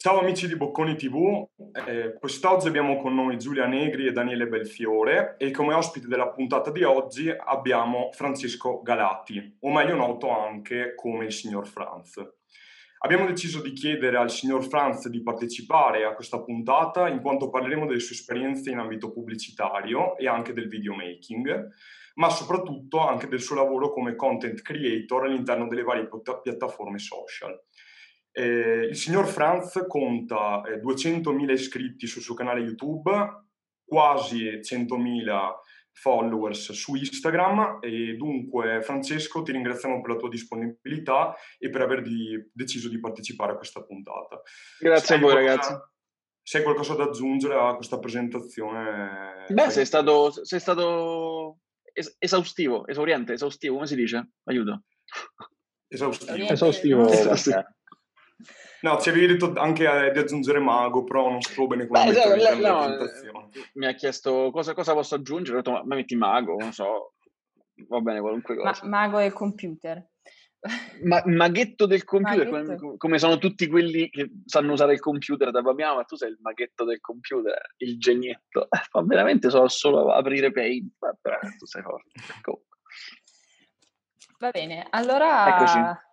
Ciao amici di Bocconi TV, eh, quest'oggi abbiamo con noi Giulia Negri e Daniele Belfiore e come ospite della puntata di oggi abbiamo Francesco Galati, o meglio noto anche come il signor Franz. Abbiamo deciso di chiedere al signor Franz di partecipare a questa puntata in quanto parleremo delle sue esperienze in ambito pubblicitario e anche del videomaking, ma soprattutto anche del suo lavoro come content creator all'interno delle varie piattaforme social. Eh, il signor Franz conta eh, 200.000 iscritti sul suo canale YouTube, quasi 100.000 followers su Instagram e dunque Francesco ti ringraziamo per la tua disponibilità e per aver di, deciso di partecipare a questa puntata. Grazie a voi qualcosa, ragazzi. Se hai qualcosa da aggiungere a questa presentazione? Beh, sei stato, sei stato es- esaustivo, esauriente, esaustivo, come si dice? Aiuto. Esaustivo. Esaustivo. esaustivo. No, ci avevi detto anche eh, di aggiungere Mago, però non sapevo bene come Beh, esatto, no, Mi ha chiesto cosa, cosa posso aggiungere, ho detto ma, ma metti Mago, non so, va bene qualunque cosa. Ma, mago e computer. Ma, maghetto del computer, maghetto. Come, come, sono tutti quelli che sanno usare il computer da bambino, ma tu sei il maghetto del computer, il genietto. Ma veramente so solo aprire Paint, però tu sei forte. Va bene, allora... Eccoci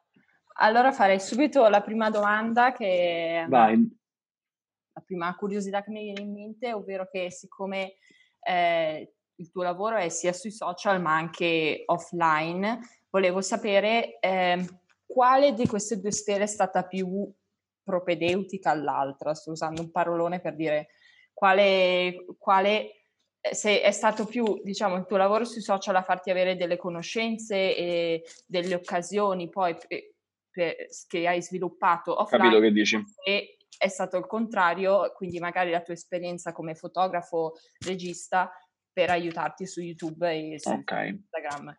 allora farei subito la prima domanda che... Vai. La prima curiosità che mi viene in mente, ovvero che siccome eh, il tuo lavoro è sia sui social ma anche offline, volevo sapere eh, quale di queste due sfere è stata più propedeutica all'altra. Sto usando un parolone per dire quale, quale eh, se è stato più, diciamo, il tuo lavoro sui social a farti avere delle conoscenze e delle occasioni poi che hai sviluppato offline. Capito che dici. E è stato il contrario, quindi magari la tua esperienza come fotografo, regista, per aiutarti su YouTube e su okay. Instagram.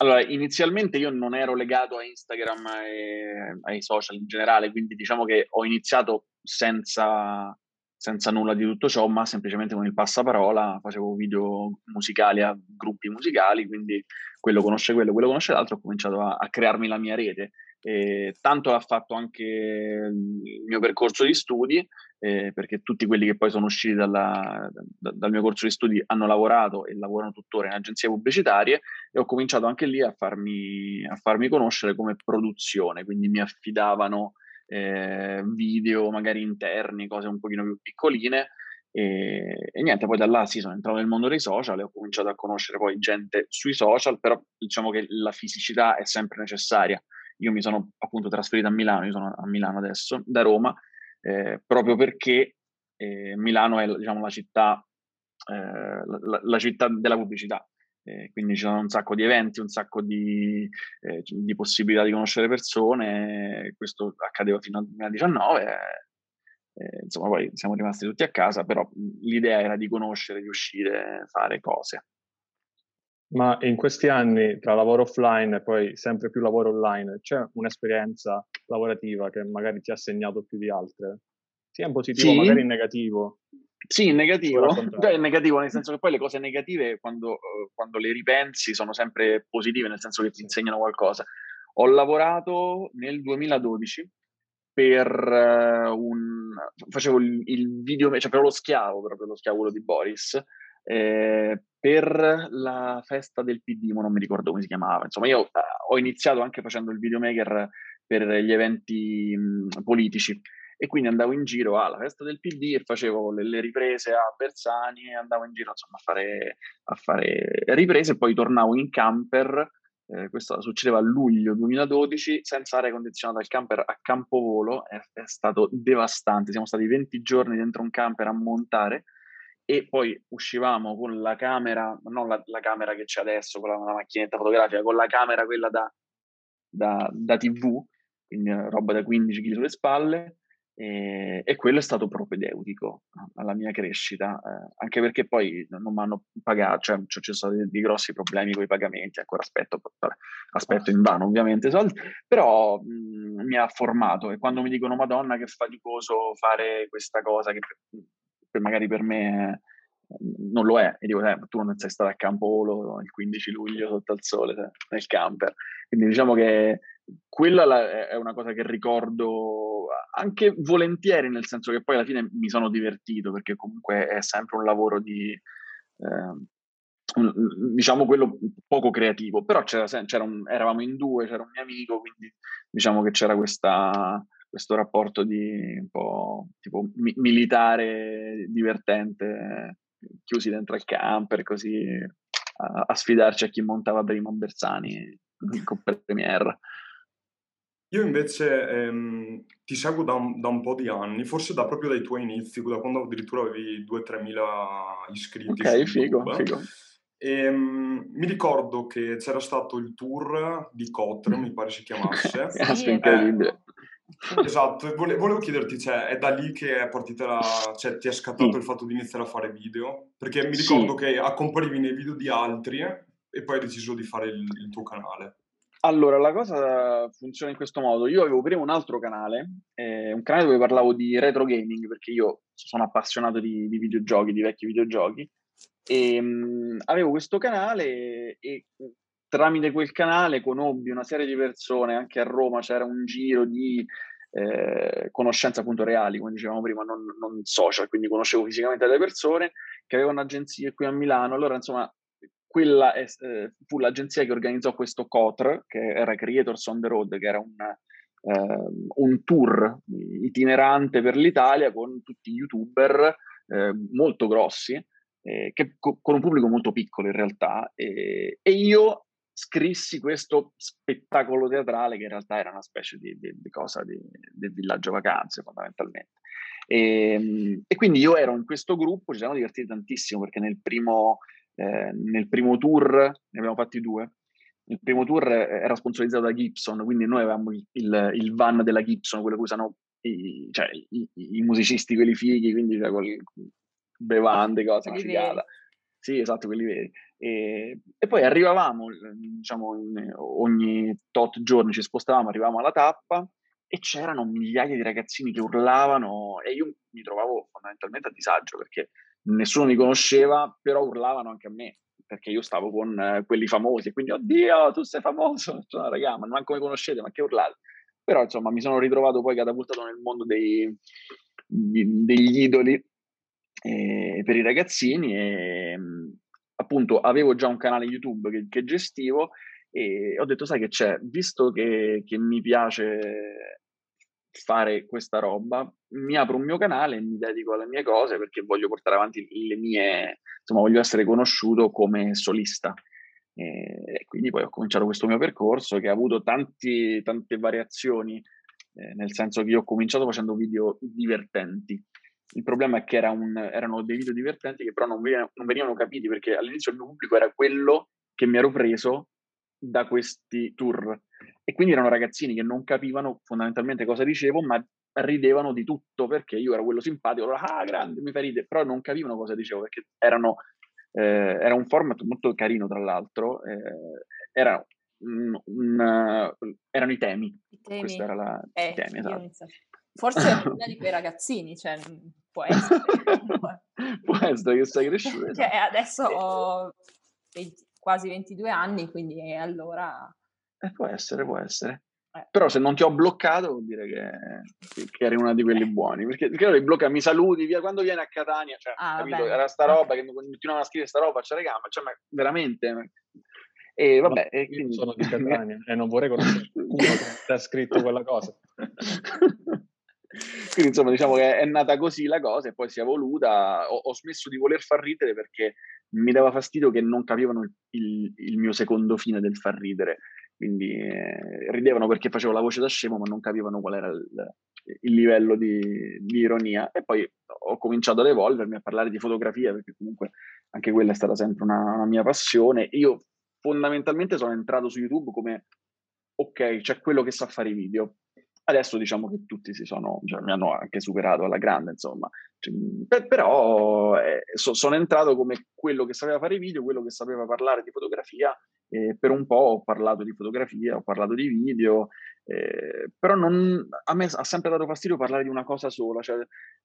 Allora, inizialmente io non ero legato a Instagram e ai social in generale, quindi diciamo che ho iniziato senza, senza nulla di tutto ciò, ma semplicemente con il passaparola facevo video musicali a gruppi musicali, quindi quello conosce quello, quello conosce l'altro, ho cominciato a, a crearmi la mia rete. E tanto l'ha fatto anche il mio percorso di studi, eh, perché tutti quelli che poi sono usciti dalla, da, dal mio corso di studi hanno lavorato e lavorano tuttora in agenzie pubblicitarie e ho cominciato anche lì a farmi, a farmi conoscere come produzione, quindi mi affidavano eh, video magari interni, cose un pochino più piccoline. E, e, niente, poi da là sì, sono entrato nel mondo dei social e ho cominciato a conoscere poi gente sui social, però diciamo che la fisicità è sempre necessaria io mi sono appunto trasferito a Milano, io sono a Milano adesso, da Roma, eh, proprio perché eh, Milano è diciamo, la, città, eh, la, la, città della pubblicità. Eh, quindi ci sono un sacco di eventi, un sacco di, eh, di possibilità di conoscere persone. Questo accadeva fino al 2019. Eh, insomma, poi siamo rimasti tutti a casa, però l'idea era di conoscere, di uscire, fare cose. Ma in questi anni, tra lavoro offline e poi sempre più lavoro online, c'è un'esperienza lavorativa che magari ti ha segnato più di altre? Sia in positivo, sì. magari in negativo? Sì, in negativo. Cioè, in negativo nel senso che poi le cose negative, quando, uh, quando le ripensi, sono sempre positive, nel senso che ti insegnano qualcosa. Ho lavorato nel 2012 per uh, un... facevo il, il video, cioè per lo schiavo, proprio lo schiavo di Boris, eh, per la festa del PD, ma non mi ricordo come si chiamava. Insomma, io eh, ho iniziato anche facendo il videomaker per gli eventi mh, politici e quindi andavo in giro alla festa del PD e facevo le, le riprese a Bersani e andavo in giro insomma, a, fare, a fare riprese e poi tornavo in camper. Eh, questo succedeva a luglio 2012 senza aria condizionata al camper a Campovolo, è, è stato devastante. Siamo stati 20 giorni dentro un camper a montare e poi uscivamo con la camera, non la, la camera che c'è adesso, con la, la, macchinetta fotografica, con la camera quella da, da, da TV, quindi roba da 15 kg sulle spalle, e, e, quello è stato propedeutico alla mia crescita, eh, anche perché poi non mi hanno pagato, cioè ci sono stati dei grossi problemi con i pagamenti, ancora aspetto, aspetto in vano ovviamente soldi, però mh, mi ha formato e quando mi dicono Madonna che faticoso fare questa cosa che che magari per me non lo è. E dico, eh, tu non sei stato a Campolo il 15 luglio sotto al sole nel camper. Quindi diciamo che quella è una cosa che ricordo anche volentieri, nel senso che poi alla fine mi sono divertito, perché comunque è sempre un lavoro di, eh, diciamo quello poco creativo, però c'era, c'era un, eravamo in due, c'era un mio amico, quindi diciamo che c'era questa, questo rapporto di un po' tipo mi- militare divertente, chiusi dentro il camper, così a, a sfidarci a chi montava prima Bersani con Premiere. Io invece ehm, ti seguo da un, da un, po' di anni, forse da proprio dai tuoi inizi, da quando addirittura avevi 2-3 mila iscritti. Ok, figo, figo. E, um, mi ricordo che c'era stato il tour di Kotre, mi pare si chiamasse. sì, incredibile. Esatto, vole, volevo chiederti, cioè, è da lì che è partita la, cioè, ti è scattato sì. il fatto di iniziare a fare video? Perché mi ricordo sì. che accomparivi nei video di altri e poi hai deciso di fare il, il tuo canale. Allora, la cosa funziona in questo modo. Io avevo prima un altro canale, eh, un canale dove parlavo di retro gaming, perché io sono appassionato di, di videogiochi, di vecchi videogiochi, e mh, avevo questo canale e tramite quel canale conobbi una serie di persone, anche a Roma c'era un giro di eh, conoscenze appunto reali, come dicevamo prima, non, non social, quindi conoscevo fisicamente delle persone che avevano agenzie qui a Milano. Allora, insomma, quella è, eh, fu l'agenzia che organizzò questo COTR, che era Creators on the Road, che era un, eh, un tour itinerante per l'Italia con tutti gli youtuber eh, molto grossi, eh, che, co- con un pubblico molto piccolo in realtà. e io scrissi questo spettacolo teatrale che in realtà era una specie di, di, di cosa del villaggio vacanze fondamentalmente. E, ehm, e, quindi io ero in questo gruppo, ci siamo divertiti tantissimo perché nel primo eh, nel primo tour, ne abbiamo fatti due, il primo tour era sponsorizzato da Gibson, quindi noi avevamo il, il, il van della Gibson, quello che usano i, cioè, i, i musicisti, quelli fighi, quindi cioè, con bevande, cose, una figata. Sì, esatto, quelli veri. E, e poi arrivavamo, diciamo, ogni tot giorni ci spostavamo, arrivavamo alla tappa e c'erano migliaia di ragazzini che urlavano e io mi trovavo fondamentalmente a disagio perché nessuno mi conosceva, però urlavano anche a me, perché io stavo con eh, quelli famosi, e quindi, oddio, tu sei famoso, cioè, raga, ma non come conoscete, ma che urlate? Però, insomma, mi sono ritrovato poi catapultato nel mondo dei, degli idoli eh, per i ragazzini e appunto avevo già un canale YouTube che, che gestivo e ho detto, sai che c'è, visto che, che mi piace fare questa roba, mi apro un mio canale mi dedico alle mie cose perché voglio portare avanti le mie, insomma, voglio essere conosciuto come solista. E, quindi poi ho cominciato questo mio percorso che ha avuto tanti, tante variazioni, eh, nel senso che io ho cominciato facendo video divertenti. Il problema è che era un, erano dei video divertenti che però non venivano, non venivano capiti perché all'inizio il mio pubblico era quello che mi ero preso da questi tour e quindi erano ragazzini che non capivano fondamentalmente cosa dicevo, ma ridevano di tutto perché io ero quello simpatico, allora, ah, grande, mi fa ridere, però non capivano cosa dicevo perché erano, eh, era un format molto carino, tra l'altro, eh, era un, un, erano i temi. I temi. Questo era la, eh, i temi, esatto. Forse è una di quei ragazzini, cioè, può essere. può essere che sei cresciuto. Cioè, adesso ho 20, quasi 22 anni, quindi allora eh, può essere, può essere. Eh. Però se non ti ho bloccato vuol dire che, che eri una di quelli eh. buoni. Perché, perché io blocca, mi saluti, via, quando vieni a Catania, cioè, ah, capito, era sta roba che continuavano a scrivere sta roba, c'è le gambe, cioè, ma veramente... E vabbè, no, e quindi... sono di Catania e non vorrei conoscere che ha scritto quella cosa. Quindi insomma diciamo che è nata così la cosa e poi si è evoluta. Ho, ho smesso di voler far ridere perché mi dava fastidio che non capivano il, il, mio secondo fine del far ridere. Quindi eh, ridevano perché facevo la voce da scemo ma non capivano qual era il, il livello di, di, ironia. E poi ho cominciato ad evolvermi a parlare di fotografia perché comunque anche quella è stata sempre una, una mia passione. Io fondamentalmente sono entrato su YouTube come ok c'è quello che sa fare i video adesso diciamo che tutti si sono, cioè, mi hanno anche superato alla grande, insomma. Cioè, per, però eh, so, sono entrato come quello che sapeva fare video, quello che sapeva parlare di fotografia e per un po' ho parlato di fotografia, ho parlato di video, eh, però non, a me ha sempre dato fastidio parlare di una cosa sola, cioè,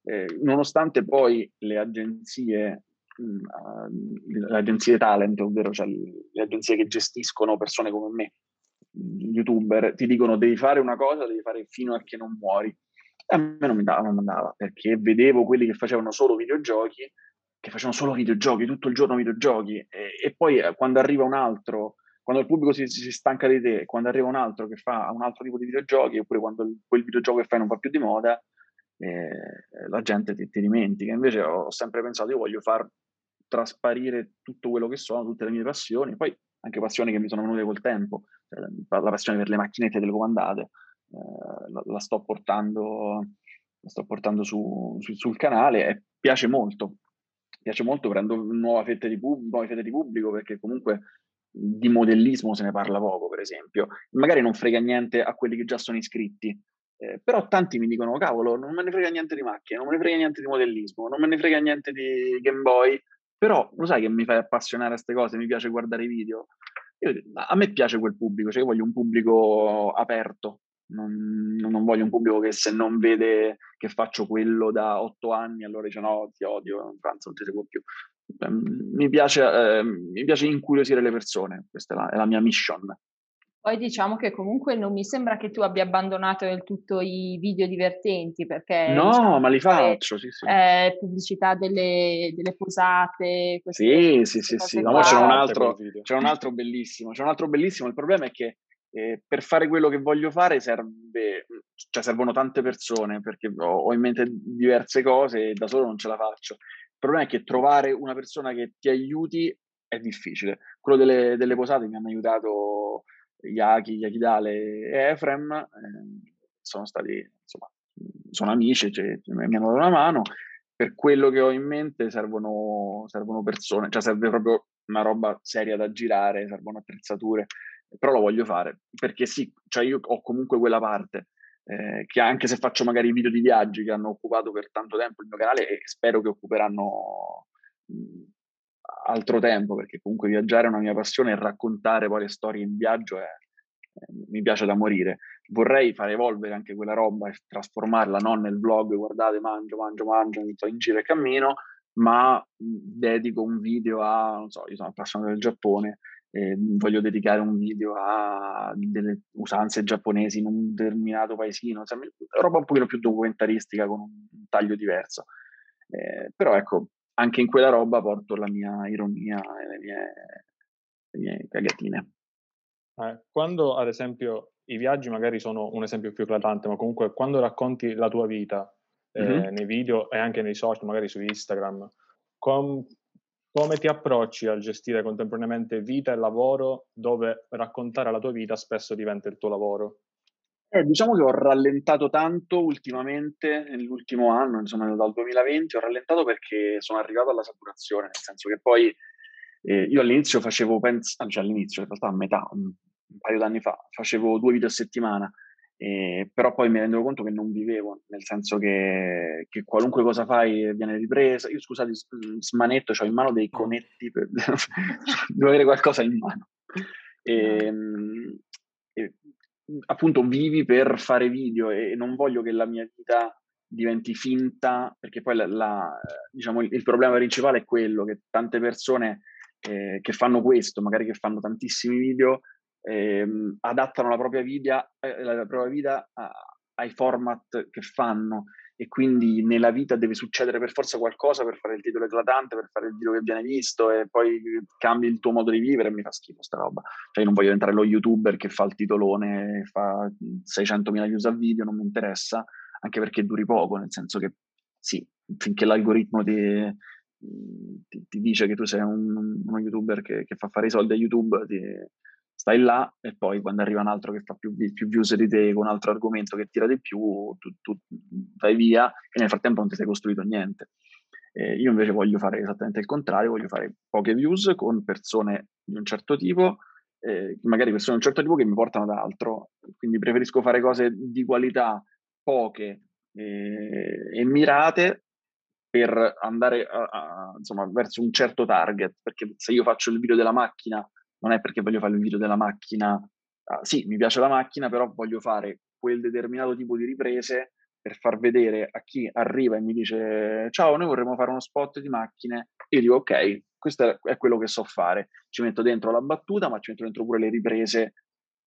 eh, nonostante poi le agenzie, mh, uh, le agenzie talent, ovvero cioè, le agenzie che gestiscono persone come me, youtuber, ti dicono devi fare una cosa, devi fare fino a che non muori. A me non mi, dava, non andava perché vedevo quelli che facevano solo videogiochi, che facevano solo videogiochi, tutto il giorno videogiochi, e, e poi eh, quando arriva un altro, quando il pubblico si, si, stanca di te, quando arriva un altro che fa un altro tipo di videogiochi, oppure quando quel videogioco che fai non va più di moda, eh, la gente ti, ti, dimentica. Invece ho sempre pensato, io voglio far trasparire tutto quello che sono, tutte le mie passioni, poi anche passioni che mi sono venute col tempo, la passione per le macchinette telecomandate, eh, la, la, sto portando, la sto portando su, su, sul canale e piace molto, piace molto, prendo nuova fetta di, pub, nuove fette di pubblico perché comunque di modellismo se ne parla poco, per esempio. Magari non frega niente a quelli che già sono iscritti, eh, però tanti mi dicono, cavolo, non me ne frega niente di macchine, non me ne frega niente di modellismo, non me ne frega niente di Game Boy, però lo sai che mi fai appassionare a queste cose, mi piace guardare i video. A me piace quel pubblico, cioè io voglio un pubblico aperto, non, non, voglio un pubblico che se non vede che faccio quello da otto anni, allora dice no, ti odio, Franza non ti seguo più. Ehm, mi piace, eh, mi piace incuriosire le persone, questa è la, è la, mia mission. Poi diciamo che comunque non mi sembra che tu abbia abbandonato del tutto i video divertenti, perché... No, diciamo, ma li faccio, sì, sì. Eh, pubblicità delle, delle posate. Sì, sì, sì, sì, ma c'è un, altro, c'è un altro bellissimo, c'è un altro bellissimo, il problema è che eh, per fare quello che voglio fare serve, cioè servono tante persone, perché ho, ho in mente diverse cose e da solo non ce la faccio problema è che trovare una persona che ti aiuti è difficile. Quello delle, delle posate mi hanno aiutato Yaki, Yakidale e Efrem, eh, sono stati, insomma, sono amici, cioè, mi hanno dato una mano. Per quello che ho in mente servono, servono persone, cioè serve proprio una roba seria da girare, servono attrezzature, però lo voglio fare perché sì, cioè io ho comunque quella parte eh, che anche se faccio magari video di viaggi che hanno occupato per tanto tempo il mio canale e spero che occuperanno altro tempo, perché comunque viaggiare è una mia passione e raccontare poi le storie in viaggio è, mi piace da morire. Vorrei fare evolvere anche quella roba e trasformarla non nel vlog, guardate, mangio, mangio, mangio, sto in giro e cammino, ma dedico un video a, non so, io sono appassionato del Giappone, eh, voglio dedicare un video a delle usanze giapponesi in un determinato paesino, insomma, roba un pochino più documentaristica con un taglio diverso. Eh, però ecco, anche in quella roba porto la mia ironia e le mie, le mie cagatine. Eh, quando ad esempio i viaggi magari sono un esempio più eclatante, ma comunque quando racconti la tua vita eh, mm-hmm. nei video e anche nei social, magari su Instagram, com- come ti approcci al gestire contemporaneamente vita e lavoro, dove raccontare la tua vita spesso diventa il tuo lavoro? Eh, diciamo che ho rallentato tanto ultimamente, nell'ultimo anno, insomma dal 2020, ho rallentato perché sono arrivato alla saturazione, nel senso che poi eh, io all'inizio facevo, pens- cioè all'inizio, in realtà a metà, un, un paio d'anni fa, facevo due video a settimana eh, però poi mi rendevo conto che non vivevo, nel senso che, che qualunque cosa fai viene ripresa. Io scusate, smanetto, ho in mano dei conetti, per... devo avere qualcosa in mano. E, ehm, e, appunto vivi per fare video e non voglio che la mia vita diventi finta, perché poi la, la, diciamo, il, il, problema principale è quello che tante persone eh, che fanno questo, magari che fanno tantissimi video, ehm, adattano la propria vita, eh, la propria vita a, ai format che fanno e quindi nella vita deve succedere per forza qualcosa per fare il titolo eclatante, per fare il video che viene visto e poi cambi il tuo modo di vivere mi fa schifo sta roba. Cioè io non voglio diventare lo youtuber che fa il titolone, fa 600.000 views a video, non mi interessa, anche perché duri poco, nel senso che sì, finché l'algoritmo ti, ti, ti dice che tu sei un, uno youtuber che, che, fa fare i soldi a YouTube, ti, stai là e poi quando arriva un altro che fa più, più views di te con un altro argomento che tira di più, tu, tu vai via e nel frattempo non ti sei costruito niente. Eh, io invece voglio fare esattamente il contrario, voglio fare poche views con persone di un certo tipo, eh, magari persone di un certo tipo che mi portano ad altro, quindi preferisco fare cose di qualità poche eh, e mirate per andare a, a, insomma, verso un certo target, perché se io faccio il video della macchina non è perché voglio fare il video della macchina, uh, sì, mi piace la macchina, però voglio fare quel determinato tipo di riprese per far vedere a chi arriva e mi dice ciao, noi vorremmo fare uno spot di macchine, io dico ok, questo è quello che so fare, ci metto dentro la battuta, ma ci metto dentro pure le riprese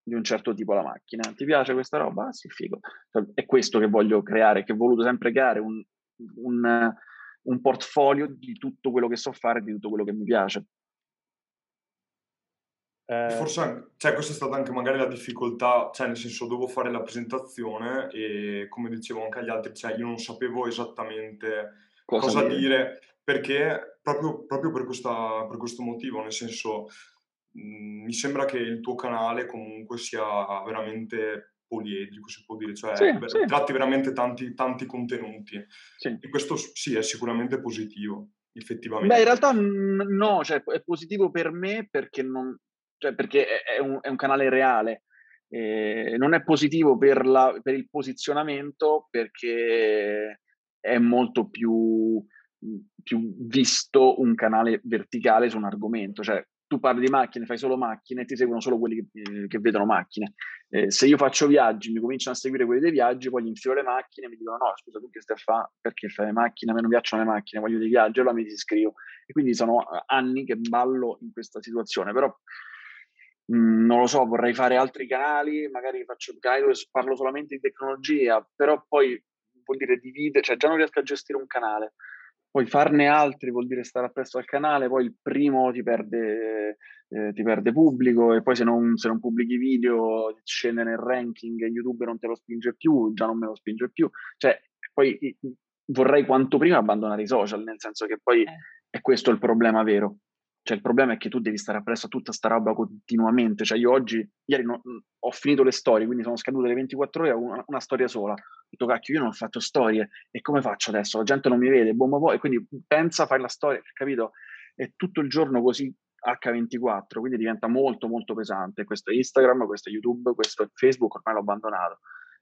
di un certo tipo la macchina. Ti piace questa roba? Ah, sì, figo. Cioè, è questo che voglio creare, che ho voluto sempre creare, un, un, un portfolio di tutto quello che so fare, di tutto quello che mi piace. Eh... Forse cioè, questa è stata anche magari la difficoltà, cioè nel senso dovevo fare la presentazione e come dicevo anche agli altri, cioè, io non sapevo esattamente cosa, cosa dire. dire. perché proprio, proprio per, questa, per questo motivo, nel senso Mhmm, mi sembra che il tuo canale comunque sia veramente poliedrico, si può dire, cioè sì, ver- sì. tratti veramente tanti, tanti contenuti. Sì. E questo sì, è sicuramente positivo, effettivamente. Beh, in realtà no, cioè, è positivo per me perché, non, cioè, perché è, un, è, un, canale reale. Eh, non è positivo per, la, per il posizionamento perché è molto più, più visto un canale verticale su un argomento. Cioè, tu parli di macchine, fai solo macchine, ti seguono solo quelli che, eh, che vedono macchine. Eh, se io faccio viaggi, mi cominciano a seguire quelli dei viaggi, poi gli infilo le macchine e mi dicono no, scusa, tu che stai a fare? Perché fai le macchine? A me non piacciono le macchine, voglio dei viaggi, allora mi disiscrivo. E quindi sono eh, anni che ballo in questa situazione, però mh, mm, non lo so, vorrei fare altri canali, magari faccio canali dove parlo solamente di tecnologia, però poi vuol dire dividere, cioè già non riesco a gestire un canale poi farne altri vuol dire stare appresso al canale, poi il primo ti perde, eh, ti perde pubblico e poi se non, se non, pubblichi video scende nel ranking, YouTube non te lo spinge più, già non me lo spinge più. Cioè, poi vorrei quanto prima abbandonare i social, nel senso che poi eh. è questo il problema vero. Cioè, il problema è che tu devi stare appresso a tutta sta roba continuamente. Cioè, io oggi, ieri no, ho finito le storie, quindi sono scadute le 24 ore, una, una storia sola. Ho detto, cacchio, io non ho fatto storie, e come faccio adesso? La gente non mi vede, bomba poi, e quindi pensa, fai la storia, capito? È tutto il giorno così H24, quindi diventa molto molto pesante. Questo Instagram, questo YouTube, questo Facebook, ormai l'ho abbandonato.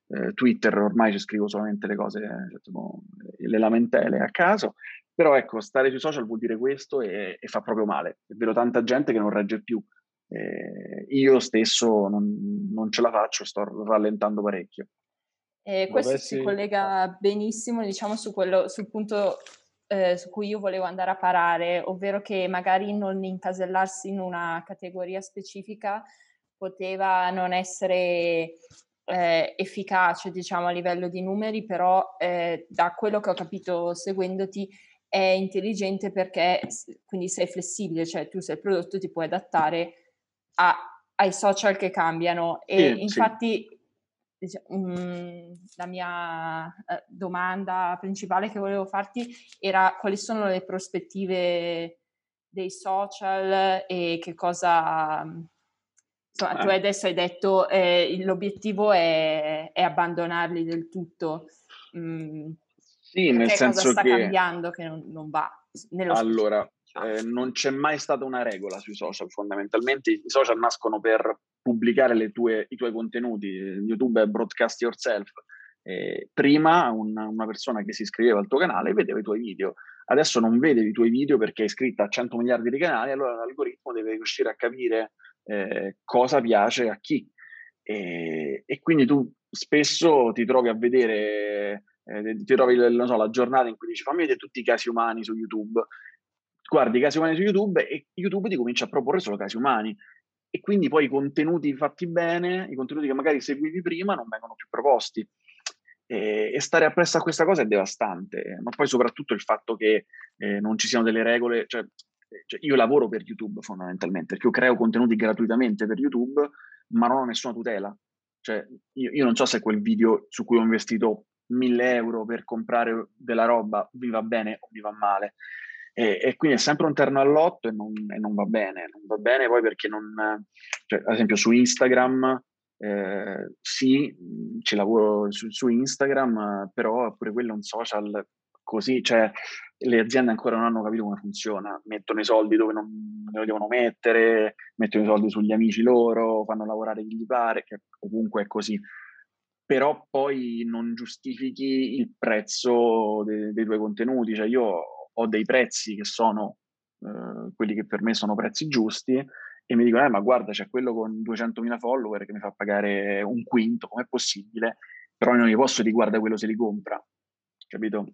Eh, Twitter ormai ci scrivo solamente le cose, cioè, tipo, le lamentele a caso però ecco, stare sui social vuol dire questo e, e fa proprio male. È vero tanta gente che non regge più. Eh, io stesso non, non, ce la faccio, sto rallentando parecchio. E questo Dovessi... si collega benissimo, diciamo, su quello, sul punto eh, su cui io volevo andare a parare, ovvero che magari non incasellarsi in una categoria specifica poteva non essere eh, efficace, diciamo, a livello di numeri, però eh, da quello che ho capito seguendoti è intelligente perché quindi sei flessibile, cioè tu sei il prodotto ti puoi adattare a, ai social che cambiano e sì, infatti sì. Diciamo, mm, la mia eh, domanda principale che volevo farti era quali sono le prospettive dei social e che cosa insomma, tu ah. adesso hai detto eh, l'obiettivo è, è, abbandonarli del tutto. Mm, sì, nel senso cosa sta che... cambiando che non, non va? allora, eh, non c'è mai stata una regola sui social, fondamentalmente i social nascono per pubblicare tue, i tuoi contenuti, YouTube è broadcast yourself. Eh, prima una, una, persona che si iscriveva al tuo canale vedeva i tuoi video, adesso non vede i tuoi video perché è iscritta a 100 miliardi di canali, allora l'algoritmo deve riuscire a capire eh, cosa piace a chi. E, e, quindi tu spesso ti trovi a vedere eh, ti trovi so, la giornata in cui dici fammi vedere tutti i casi umani su YouTube, guardi i casi umani su YouTube e YouTube ti comincia a proporre solo casi umani e quindi poi i contenuti fatti bene, i contenuti che magari seguivi prima non vengono più proposti. E, e stare appresso a questa cosa è devastante, ma poi soprattutto il fatto che eh, non ci siano delle regole, cioè, cioè, io lavoro per YouTube fondamentalmente, perché io creo contenuti gratuitamente per YouTube, ma non ho nessuna tutela. Cioè, io, io non so se quel video su cui ho investito 1000 euro per comprare della roba vi va bene o vi va male. E, e quindi è sempre un terno all'otto e non, e non, va bene. Non va bene poi perché non... Cioè, ad esempio su Instagram, eh, sì, ci lavoro su, su, Instagram, però pure quello è un social così, cioè le aziende ancora non hanno capito come funziona, mettono i soldi dove non lo devono mettere, mettono i soldi sugli amici loro, fanno lavorare chi gli pare, che ovunque è così però poi non giustifichi il prezzo de- dei tuoi contenuti. Cioè io ho dei prezzi che sono eh, quelli che per me sono prezzi giusti e mi dicono, eh, ma guarda, c'è quello con 200.000 follower che mi fa pagare un quinto, com'è possibile? Però non gli posso dire, guarda, quello se li compra, capito?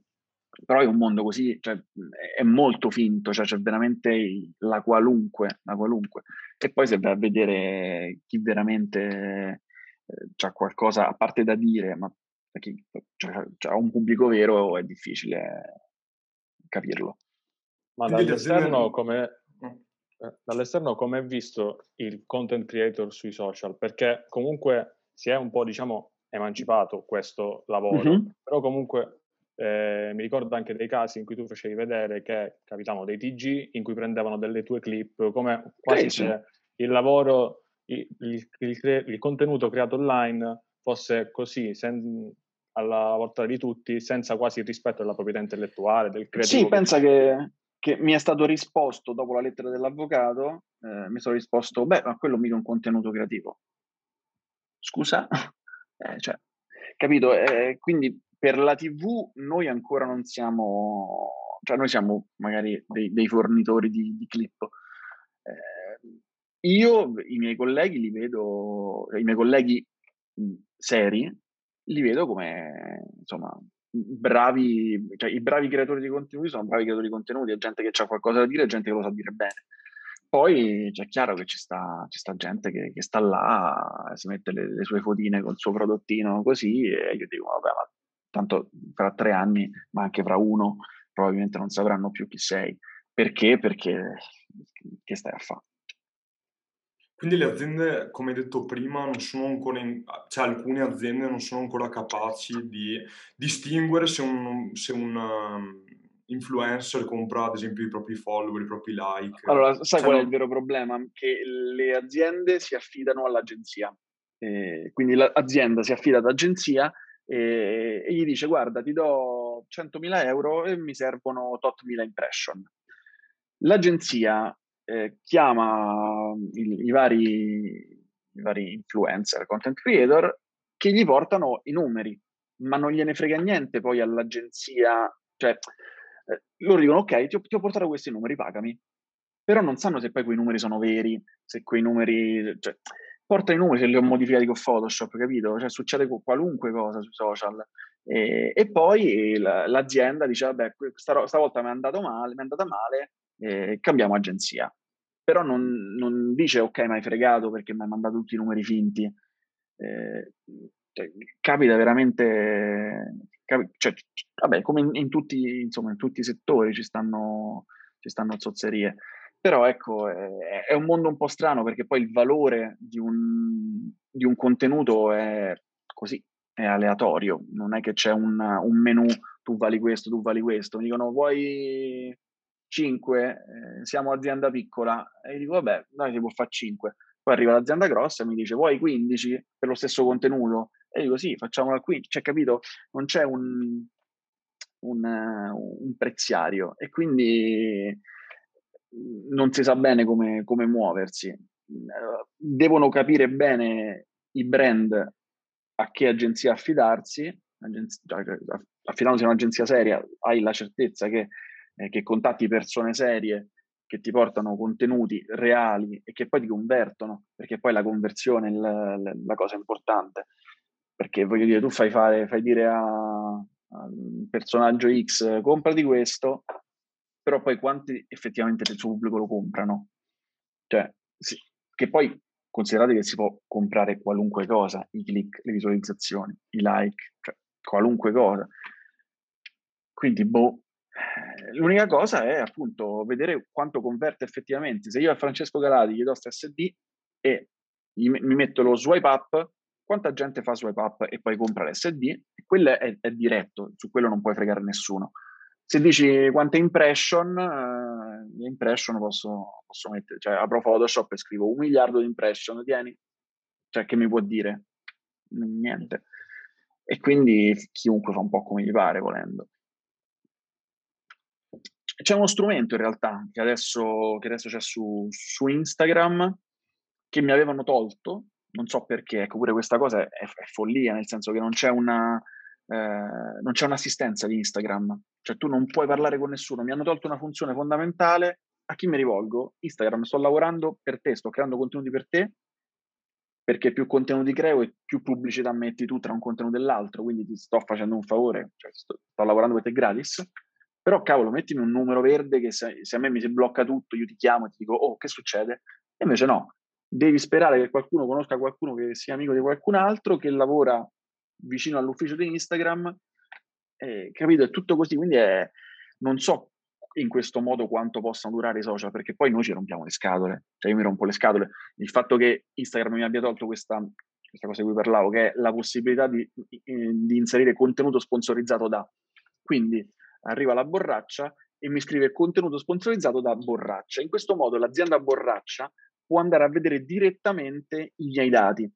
Però è un mondo così, cioè, è molto finto, cioè c'è veramente la qualunque, la qualunque. E poi se vai a vedere chi veramente eh, ha qualcosa a parte da dire, ma chi cioè, ha un pubblico vero è difficile capirlo. Ma dall'esterno come, eh, dall'esterno come è visto il content creator sui social? Perché comunque si è un po', diciamo, emancipato questo lavoro, mm-hmm. però comunque eh, mi ricordo anche dei casi in cui tu facevi vedere che capitavano dei TG in cui prendevano delle tue clip, come quasi se il lavoro, il, il, il, il, contenuto creato online fosse così, sen, alla portata di tutti, senza quasi il rispetto della proprietà intellettuale, del creativo. Sì, pensa che, che, mi è stato risposto dopo la lettera dell'avvocato, eh, mi sono risposto, beh, ma quello mica è un contenuto creativo. Scusa? eh, cioè, capito? Eh, quindi per la TV noi ancora non siamo, cioè noi siamo magari dei, dei fornitori di, di clip. Eh, io i miei colleghi li vedo, i miei colleghi seri, li vedo come insomma bravi, cioè i bravi creatori di contenuti sono bravi creatori di contenuti, è gente che ha qualcosa da dire, è gente che lo sa dire bene. Poi c'è chiaro che ci sta, ci sta gente che, che, sta là, si mette le, le, sue fotine col suo prodottino così e io dico, vabbè, ma tanto fra tre anni, ma anche fra uno, probabilmente non sapranno più chi sei. Perché? Perché che stai a fare? Quindi le aziende, come detto prima, non sono ancora in, cioè alcune aziende non sono ancora capaci di distinguere se un, se un um, influencer compra ad esempio i propri follower, i propri like. Allora, sai cioè, qual è il vero problema? Che le aziende si affidano all'agenzia. Eh, quindi l'azienda si affida ad agenzia e, e gli dice guarda ti do 100.000 euro e mi servono tot mila impression. L'agenzia eh, chiama i, i, vari, i vari influencer, content creator che gli portano i numeri, ma non gliene frega niente poi all'agenzia, cioè eh, loro dicono ok ti ho, ti ho portato questi numeri, pagami, però non sanno se poi quei numeri sono veri, se quei numeri... Cioè, porta i numeri se li ho modificati con Photoshop, capito? Cioè succede qualunque cosa sui social. E, e poi l'azienda dice, vabbè, questa, stavolta mi è andato male, mi è andata male, eh, cambiamo agenzia. Però non, non, dice, ok, mi hai fregato perché mi hai mandato tutti i numeri finti. Eh, cioè, capita veramente, capi, cioè, vabbè, come in, in, tutti, insomma, in tutti i settori ci stanno, ci stanno zozzerie. Però ecco, è, è, un mondo un po' strano perché poi il valore di un, di un contenuto è così, è aleatorio, non è che c'è un, un menu, tu vali questo, tu vali questo, mi dicono vuoi 5, eh, siamo azienda piccola, e dico vabbè, noi si può fare 5. Poi arriva l'azienda grossa e mi dice vuoi 15 per lo stesso contenuto? E dico sì, facciamolo al 15, cioè capito? Non c'è un, un, un preziario. E quindi non si sa bene come, come muoversi. Devono capire bene i brand a che agenzia affidarsi. Cioè, affidandosi a un'agenzia seria, hai la certezza che, eh, che contatti persone serie che ti portano contenuti reali e che poi ti convertono, perché poi la conversione è la, la cosa importante. Perché voglio dire, tu fai, fare, fai dire a, a un personaggio X comprati questo, però poi quanti effettivamente del suo pubblico lo comprano? Cioè, sì, che poi considerate che si può comprare qualunque cosa, i click, le visualizzazioni, i like, cioè qualunque cosa. Quindi, boh, eh, l'unica cosa è appunto vedere quanto converte effettivamente. Se io a Francesco Galati gli do sta SD e mi metto lo swipe up, quanta gente fa swipe up e poi compra l'SD? Quello è, è diretto, su quello non puoi fregare nessuno. Se dici quante impression, eh, impression posso, posso mettere, cioè apro Photoshop e scrivo un miliardo di impression, tieni, cioè che mi può dire? Niente. E quindi chiunque fa un po' come gli pare, volendo. C'è uno strumento in realtà che adesso, che adesso c'è su, su Instagram che mi avevano tolto, non so perché, ecco pure questa cosa è, è follia, nel senso che non c'è una, eh, non c'è un'assistenza di Instagram, cioè tu non puoi parlare con nessuno, mi hanno tolto una funzione fondamentale, a chi mi rivolgo? Instagram, sto lavorando per te, sto creando contenuti per te, perché più contenuti creo e più pubblicità metti tu tra un contenuto e l'altro, quindi ti sto facendo un favore, cioè sto, sto lavorando per te gratis, Però cavolo, mettimi un numero verde che se, se, a me mi si blocca tutto, io ti chiamo e ti dico, oh, che succede? E invece no, devi sperare che qualcuno conosca qualcuno che sia amico di qualcun altro, che lavora vicino all'ufficio di Instagram, eh, capito? È tutto così, quindi è, non so in questo modo quanto possano durare i social, perché poi noi ci rompiamo le scatole, cioè io mi rompo le scatole. Il fatto che Instagram mi abbia tolto questa, questa cosa di cui parlavo, che è la possibilità di, di inserire contenuto sponsorizzato da. Quindi arriva la borraccia e mi scrive contenuto sponsorizzato da borraccia. In questo modo l'azienda borraccia può andare a vedere direttamente i miei dati.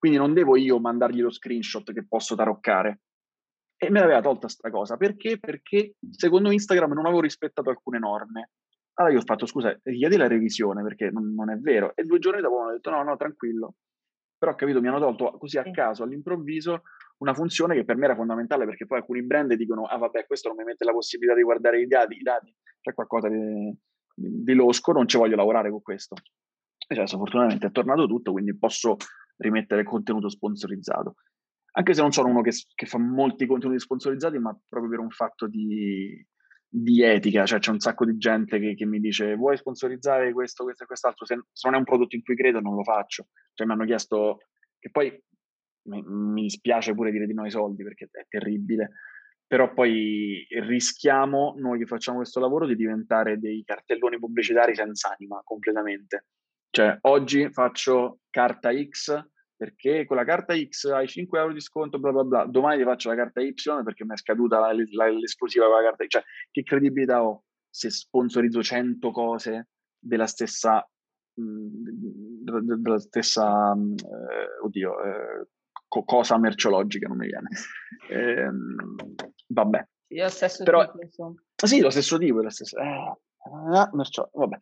Quindi non devo io mandargli lo screenshot che posso taroccare. E me l'aveva tolta sta cosa. Perché? Perché secondo Instagram non avevo rispettato alcune norme. Allora io ho fatto, scusa, richiedi la revisione perché non, non, è vero. E due giorni dopo mi hanno detto, no, no, tranquillo. Però, capito, mi hanno tolto così a caso, all'improvviso, una funzione che per me era fondamentale perché poi alcuni brand dicono, ah vabbè, questo non mi mette la possibilità di guardare i dati, i dati. c'è qualcosa di, di losco, non ci voglio lavorare con questo. E adesso fortunatamente è tornato tutto, quindi posso rimettere contenuto sponsorizzato. Anche se non sono uno che, che, fa molti contenuti sponsorizzati, ma proprio per un fatto di, di etica, cioè c'è un sacco di gente che, che, mi dice vuoi sponsorizzare questo, questo e quest'altro, se, se, non è un prodotto in cui credo non lo faccio, cioè mi hanno chiesto, che poi mi, mi dispiace pure dire di no ai soldi perché è terribile, però poi rischiamo noi che facciamo questo lavoro di diventare dei cartelloni pubblicitari senza anima completamente. Cioè oggi faccio carta X, perché con la carta X hai 5 euro di sconto, bla bla bla, domani ti faccio la carta Y perché mi è scaduta la, la, l'esclusiva con la carta Y. Cioè, che credibilità ho se sponsorizzo 100 cose della stessa, mh, della stessa, mh, eh, oddio, eh, co- cosa merceologica, non mi viene. Eh, vabbè. Io lo stesso Però, tipo, insomma. Sì, lo stesso tipo, lo stesso... Eh, ah, vabbè.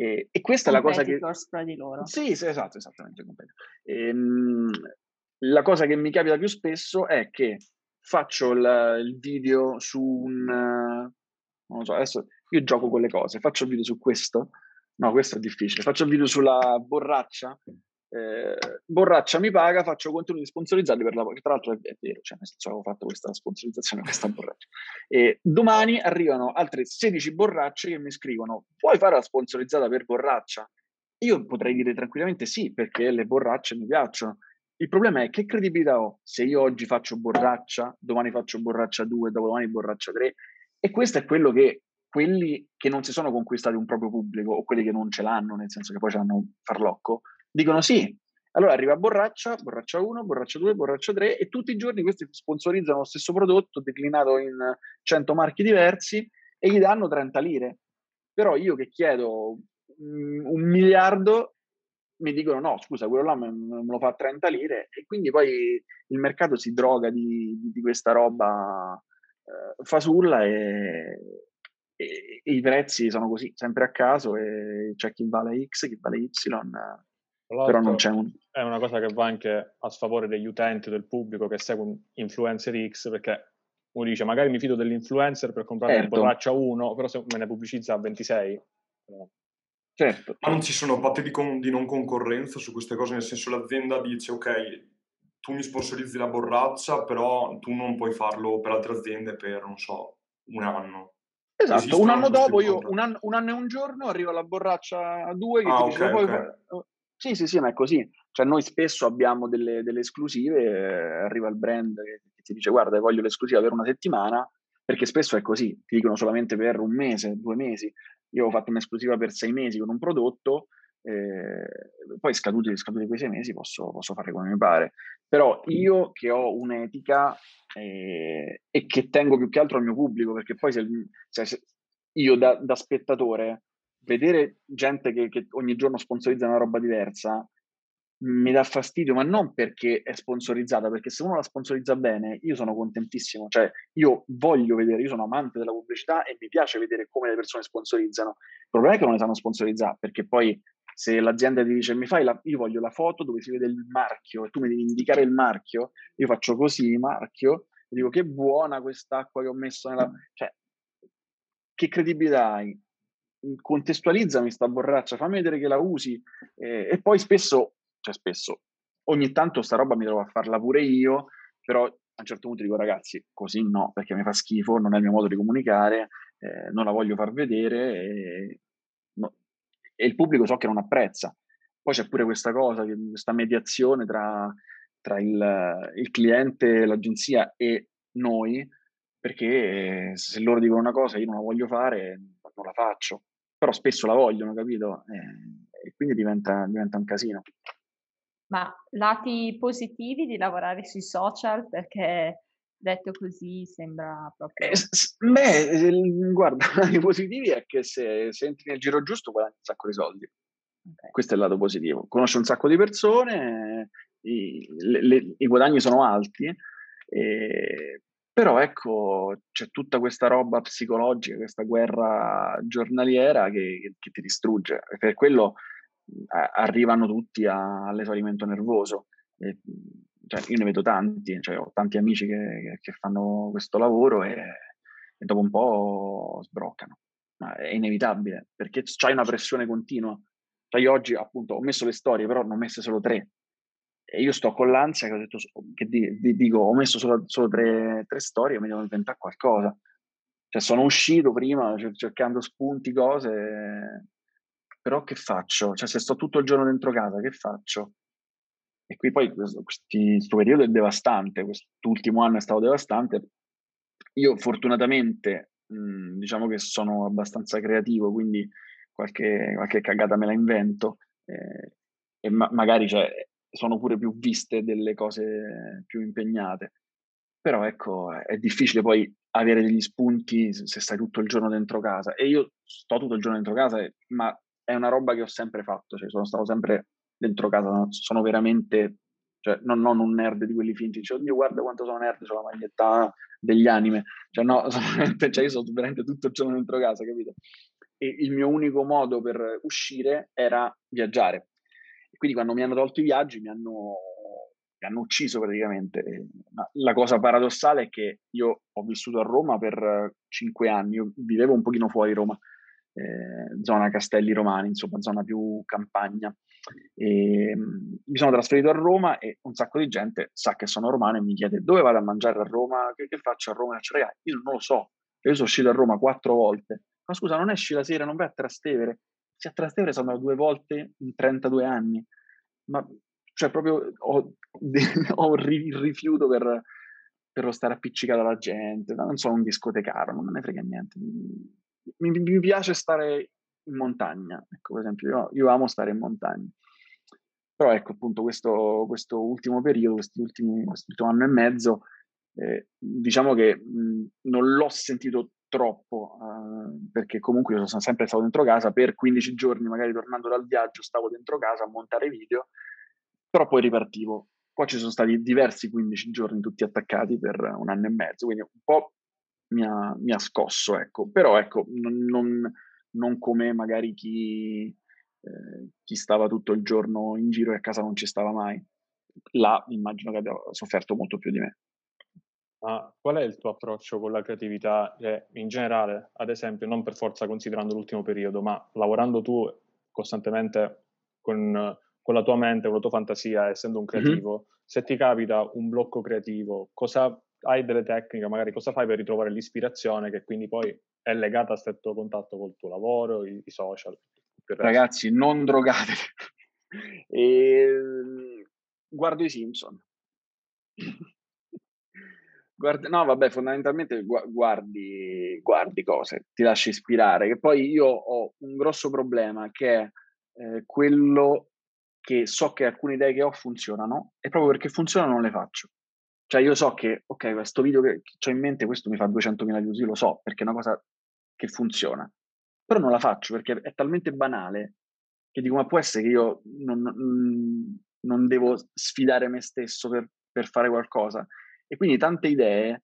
E, e questa è la cosa che... Tra di loro. Sì, sì esatto, esattamente. E, ehm, la cosa che mi capita più spesso è che faccio il, il video su un... non lo so, adesso io gioco con le cose, faccio il video su questo, no, questo è difficile, faccio il video sulla borraccia, eh, Borraccia mi paga, faccio contenuti sponsorizzati per la che tra l'altro è, vero, cioè nel senso avevo fatto questa sponsorizzazione questa borraccia. E domani arrivano altre 16 borracce che mi scrivono: Puoi fare la sponsorizzata per borraccia? Io potrei dire tranquillamente sì, perché le borracce mi piacciono. Il problema è che credibilità ho se io oggi faccio borraccia, domani faccio borraccia 2, dopodomani borraccia 3, e questo è quello che quelli che non si sono conquistati un proprio pubblico o quelli che non ce l'hanno, nel senso che poi un farlocco, dicono sì. Allora arriva Borraccia, Borraccia 1, Borraccia 2, Borraccia 3 e tutti i giorni questi sponsorizzano lo stesso prodotto declinato in 100 marchi diversi e gli danno 30 lire. Però io che chiedo um, un miliardo mi dicono no, scusa, quello là me, lo fa a 30 lire e quindi poi il mercato si droga di, di, questa roba eh, fasulla e, e, e, i prezzi sono così, sempre a caso e c'è chi vale X, chi vale Y però non c'è un... È una cosa che va anche a sfavore degli utenti, del pubblico che segue un influencer X, perché uno dice magari mi fido dell'influencer per comprare certo. una borraccia 1, però se me ne pubblicizza a 26... Certo. Ma non ci sono patti di, con- di non concorrenza su queste cose, nel senso l'azienda dice ok, tu mi sponsorizzi la borraccia, però tu non puoi farlo per altre aziende per, non so, un anno. Esatto, Esistono un anno dopo io, un anno, un anno, e un giorno, arriva la borraccia 2 che ah, ti okay, dice, okay. poi sì, sì, sì, ma è così. Cioè, noi spesso abbiamo delle, delle esclusive, eh, arriva il brand che, che, ti dice guarda, voglio l'esclusiva per una settimana, perché spesso è così, ti dicono solamente per un mese, due mesi. Io ho fatto un'esclusiva per sei mesi con un prodotto, eh, poi scaduti, scaduti quei sei mesi posso, posso, fare come mi pare. Però io che ho un'etica eh, e che tengo più che altro al mio pubblico, perché poi se, se, se io da, da spettatore vedere gente che, che, ogni giorno sponsorizza una roba diversa mi dà fastidio, ma non perché è sponsorizzata, perché se uno la sponsorizza bene, io sono contentissimo, cioè io voglio vedere, io sono amante della pubblicità e mi piace vedere come le persone sponsorizzano. Il problema è che non le sanno sponsorizzare, perché poi se l'azienda ti dice mi fai la, io voglio la foto dove si vede il marchio e tu mi devi indicare il marchio, io faccio così, marchio, e dico che buona quest'acqua che ho messo nella... Cioè, che credibilità hai? Contestualizzami sta borraccia, fammi vedere che la usi eh, e poi spesso, cioè spesso, ogni tanto sta roba mi trovo a farla pure io, però a un certo punto dico ragazzi, così no, perché mi fa schifo, non è il mio modo di comunicare, eh, non la voglio far vedere e, no, e, il pubblico so che non apprezza. Poi c'è pure questa cosa, questa mediazione tra, tra il, il cliente, l'agenzia e noi, perché se loro dicono una cosa io non la voglio fare, non la faccio. Però spesso la vogliono, capito? Eh, e quindi diventa, diventa un casino. Ma lati positivi di lavorare sui social perché detto così sembra proprio... Eh, beh, guarda, i positivi è che se, se, entri nel giro giusto guadagni un sacco di soldi. Okay. Questo è il lato positivo. Conosci un sacco di persone, i, le, le, i guadagni sono alti, e, però ecco, c'è tutta questa roba psicologica, questa guerra giornaliera che, che ti distrugge. Per quello a, arrivano tutti a, all'esaurimento nervoso. E, cioè, io ne vedo tanti, cioè, ho tanti amici che, che fanno questo lavoro e, e, dopo un po' sbroccano. Ma è inevitabile perché c'hai una pressione continua. Cioè, io oggi appunto ho messo le storie, però ne ho messe solo tre. E io sto con l'ansia che ho detto, che di, dico, ho messo solo, solo tre, tre, storie, mi devo inventare qualcosa. Cioè, sono uscito prima cercando spunti, cose, però che faccio? Cioè, se sto tutto il giorno dentro casa, che faccio? E qui poi questo, questo periodo è devastante, quest'ultimo anno è stato devastante. Io fortunatamente, mh, diciamo che sono abbastanza creativo, quindi qualche, qualche cagata me la invento eh, e ma- magari cioè, sono pure più viste delle cose più impegnate. Però ecco, è difficile poi avere degli spunti se stai tutto il giorno dentro casa. E io sto tutto il giorno dentro casa, ma è una roba che ho sempre fatto, cioè sono stato sempre dentro casa, sono veramente, cioè non, non un nerd di quelli finti, dice oddio guarda quanto sono nerd, ho la maglietta degli anime, cioè no, cioè io sono veramente tutto il giorno dentro casa, capito? E il mio unico modo per uscire era viaggiare. E quindi quando mi hanno tolto i viaggi mi hanno, mi hanno ucciso praticamente. Ma la cosa paradossale è che io ho vissuto a Roma per cinque anni, io vivevo un pochino fuori Roma, eh, zona Castelli Romani, insomma, zona più campagna. E, mm, mi sono trasferito a Roma e un sacco di gente sa che sono romano e mi chiede dove vado a mangiare a Roma, che, che faccio a Roma? Cioè, ragazzi, io non lo so, io sono uscito a Roma quattro volte, ma scusa, non esci la sera, non vai a Trastevere? A Trastevere sono due volte in 32 anni, ma cioè proprio ho, ho il rifiuto per, per lo stare appiccicato alla gente, non sono un discotecario, non me ne frega niente. Mi, mi piace stare in montagna, ecco, per esempio, io, io, amo stare in montagna. Però ecco, appunto, questo, questo ultimo periodo, quest'ultimo, quest'ultimo anno e mezzo, eh, diciamo che mh, non l'ho sentito troppo, uh, perché comunque io sono sempre stato dentro casa, per 15 giorni, magari tornando dal viaggio, stavo dentro casa a montare video, però poi ripartivo. Qua ci sono stati diversi 15 giorni tutti attaccati per un anno e mezzo, quindi un po' mi ha, mi ha scosso, ecco. Però ecco, non, non, non come magari chi, eh, chi stava tutto il giorno in giro e a casa non ci stava mai. Là immagino che abbia sofferto molto più di me. Ma qual è il tuo approccio con la creatività eh, in generale, ad esempio, non per forza considerando l'ultimo periodo, ma lavorando tu costantemente con, con la tua mente, con la tua fantasia, essendo un creativo, mm-hmm. se ti capita un blocco creativo, cosa hai delle tecniche, magari cosa fai per ritrovare l'ispirazione che quindi poi è legata a stretto contatto col tuo lavoro, i, i social. Ragazzi, non drogate. e, ehm, guardo i Simpson. Guardi, no, vabbè, fondamentalmente guardi, guardi cose, ti lasci ispirare. Che poi io ho un grosso problema che è eh, quello che so che alcune idee che ho funzionano e proprio perché funzionano non le faccio. Cioè io so che, ok, questo video che ho in mente, questo mi fa 200.000 views, io lo so, perché è una cosa che funziona. Però non la faccio perché è talmente banale che dico, ma può essere che io non, non devo sfidare me stesso per, per, fare qualcosa. E quindi tante idee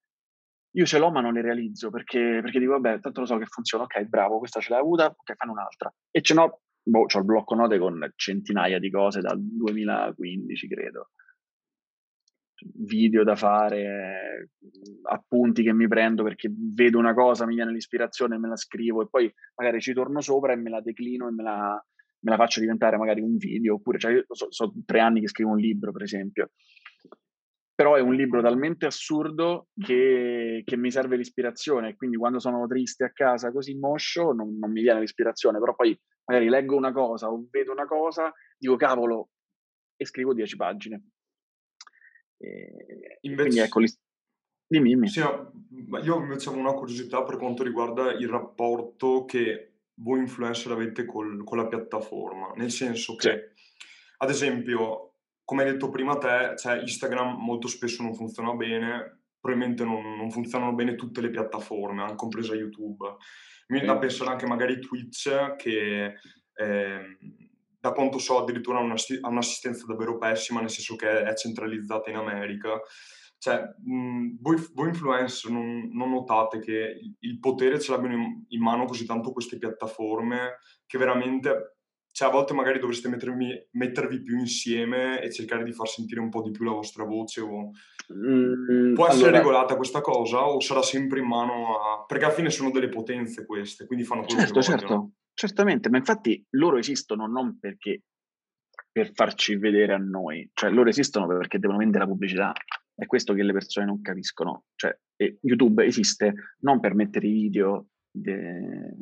io ce l'ho ma non le realizzo perché, perché dico, vabbè, tanto lo so che funziona, ok, bravo, questa ce l'hai avuta, ok, fanno un'altra. E ce n'ho, boh, ho il blocco note con centinaia di cose dal 2015, credo video da fare, appunti che mi prendo perché vedo una cosa, mi viene l'ispirazione, me la scrivo e poi magari ci torno sopra e me la declino e me la, me la faccio diventare magari un video, oppure cioè, io so, so, tre anni che scrivo un libro, per esempio. Però è un libro talmente assurdo che, che, mi serve l'ispirazione, quindi quando sono triste a casa così moscio non, non, mi viene l'ispirazione, però poi magari leggo una cosa o vedo una cosa, dico cavolo e scrivo dieci pagine. E, Invece... Quindi ecco, dimmi, dimmi. Sì, io invece ho una curiosità per quanto riguarda il rapporto che voi influencer avete col, con la piattaforma, nel senso che, sì. ad esempio, come hai detto prima te, cioè Instagram molto spesso non funziona bene, probabilmente non, non funzionano bene tutte le piattaforme, anche compresa YouTube. Mi viene da pensare anche magari Twitch che eh, da quanto so addirittura ha un'assistenza davvero pessima, nel senso che è centralizzata in America. Cioè, mh, voi, voi, influencer non, non, notate che il potere ce l'abbiano in, in mano così tanto queste piattaforme che veramente cioè a volte magari dovreste mettervi, mettervi, più insieme e cercare di far sentire un po' di più la vostra voce o... mm, può essere allora... regolata questa cosa o sarà sempre in mano a... perché alla fine sono delle potenze queste quindi fanno quello certo, che certo, vogliono. certamente ma infatti loro esistono non perché per farci vedere a noi cioè loro esistono perché devono vendere la pubblicità è questo che le persone non capiscono cioè YouTube esiste non per mettere i video de...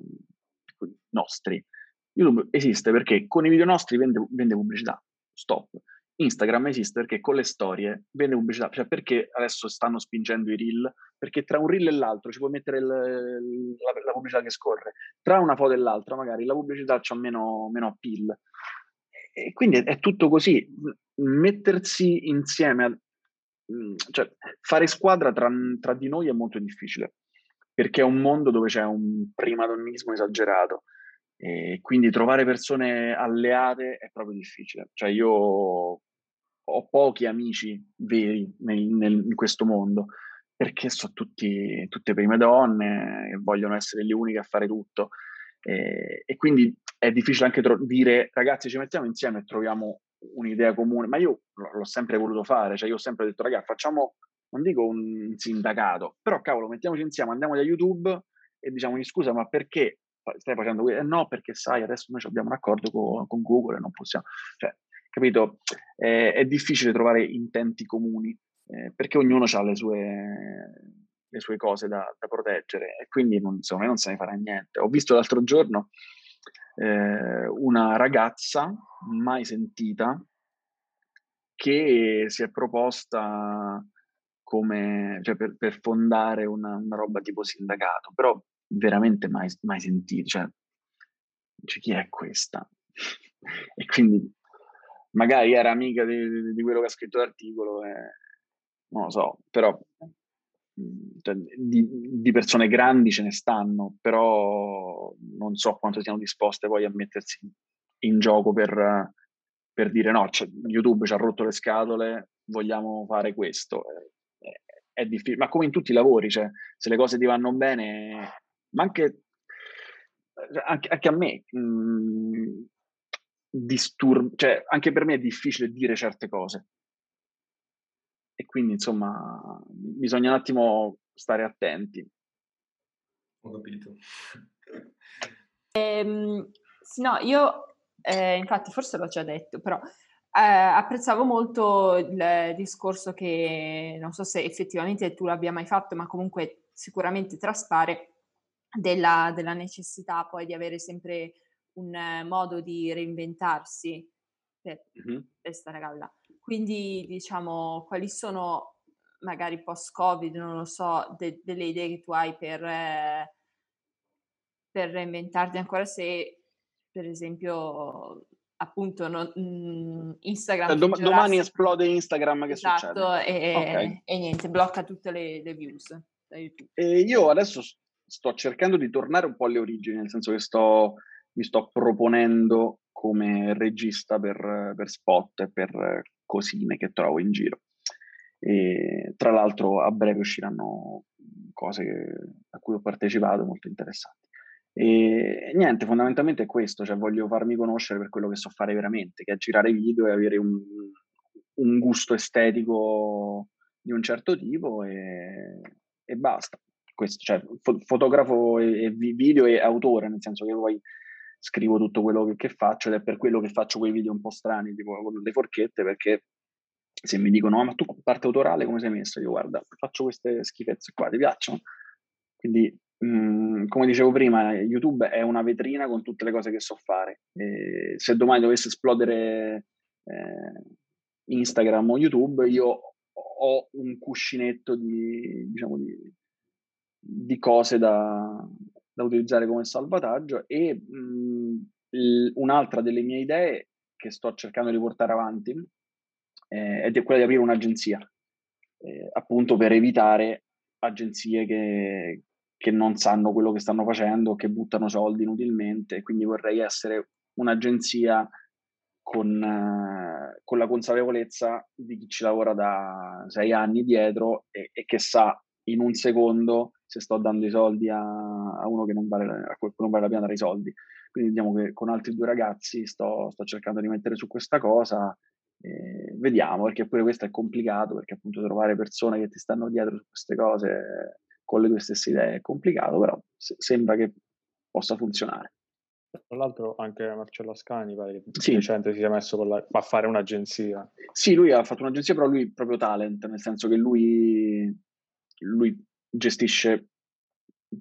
nostri YouTube esiste perché con i video nostri vende, vende pubblicità, stop. Instagram esiste perché con le storie vende pubblicità, cioè perché adesso stanno spingendo i reel? Perché tra un reel e l'altro ci puoi mettere il, la, la, pubblicità che scorre, tra una foto e l'altra magari la pubblicità c'ha meno, meno appeal. E quindi è, è tutto così, mettersi insieme, a, cioè fare squadra tra, tra di noi è molto difficile, perché è un mondo dove c'è un primadonnismo esagerato e quindi trovare persone alleate è proprio difficile. Cioè io ho pochi amici veri nel, nel, in questo mondo perché sono tutti, tutte prime donne e vogliono essere le uniche a fare tutto. E, e quindi è difficile anche tro- dire ragazzi ci mettiamo insieme e troviamo un'idea comune, ma io l'ho sempre voluto fare, cioè io ho sempre detto ragazzi facciamo, non dico un sindacato, però cavolo mettiamoci insieme, andiamo da YouTube e diciamo scusa ma perché stai facendo questo? Eh no, perché sai, adesso noi abbiamo un accordo con, con Google e non possiamo. Cioè, capito? Eh, è difficile trovare intenti comuni eh, perché ognuno ha le sue, le sue cose da, da, proteggere e quindi non, secondo me non se ne farà niente. Ho visto l'altro giorno eh, una ragazza mai sentita che si è proposta come, cioè per, per fondare una, una roba tipo sindacato, però veramente mai, mai sentito. Cioè, cioè, chi è questa? e quindi magari era amica di, di, quello che ha scritto l'articolo, e, non lo so, però mhmm, cioè, di, di, persone grandi ce ne stanno, però non so quanto siano disposte poi a mettersi in gioco per, per dire no, cioè, YouTube ci ha rotto le scatole, vogliamo fare questo. È, è difficile, ma come in tutti i lavori, cioè, se le cose ti vanno bene ma anche, anche, anche a me mh, mhmm, disturb- cioè anche per me è difficile dire certe cose. E quindi, insomma, bisogna un attimo stare attenti. Ho capito. Ehm, no, io eh, infatti forse l'ho già detto, però eh, apprezzavo molto il discorso che non so se effettivamente tu l'abbia mai fatto, ma comunque sicuramente traspare della, della necessità poi di avere sempre un eh, modo di reinventarsi per, mm-hmm. per stare a galla. Quindi, diciamo, quali sono magari post-Covid, non lo so, de- delle idee che tu hai per, eh, per reinventarti ancora se, per esempio, appunto non, mh, mm, Instagram... Cioè, dom- domani esplode Instagram, che esatto, succede? E, okay. e niente, blocca tutte le, le views. E io adesso sto cercando di tornare un po' alle origini, nel senso che sto, mi sto proponendo come regista per, per spot e per cosine che trovo in giro. E, tra l'altro a breve usciranno cose a cui ho partecipato molto interessanti. E niente, fondamentalmente è questo, cioè voglio farmi conoscere per quello che so fare veramente, che è girare video e avere un, un gusto estetico di un certo tipo e, e basta questo, cioè fo- fotografo e, e, video e autore, nel senso che poi scrivo tutto quello che, che, faccio ed è per quello che faccio quei video un po' strani, tipo con le forchette, perché se mi dicono, ah, ma tu parte autorale come sei messo? Io guarda, faccio queste schifezze qua, ti piacciono? Quindi, mh, mm, come dicevo prima, YouTube è una vetrina con tutte le cose che so fare. E se domani dovesse esplodere eh, Instagram o YouTube, io ho un cuscinetto di, diciamo, di, di cose da, da, utilizzare come salvataggio e mh, mm, l- un'altra delle mie idee che sto cercando di portare avanti eh, è quella di aprire un'agenzia, eh, appunto per evitare agenzie che, che non sanno quello che stanno facendo, che buttano soldi inutilmente, quindi vorrei essere un'agenzia con, eh, con, la consapevolezza di chi ci lavora da sei anni dietro e, e, che sa in un secondo se sto dando i soldi a, a uno che non vale, a non vale la pena dare i soldi. Quindi diciamo che con altri due ragazzi sto, sto cercando di mettere su questa cosa. Eh, vediamo, perché pure questo è complicato, perché appunto trovare persone che ti stanno dietro su queste cose con le tue stesse idee è complicato, però se, sembra che possa funzionare. Tra l'altro anche Marcello Ascani pare che sì. recente si sia messo la, a fare un'agenzia. Sì, lui ha fatto un'agenzia, però lui proprio talent, nel senso che lui, lui gestisce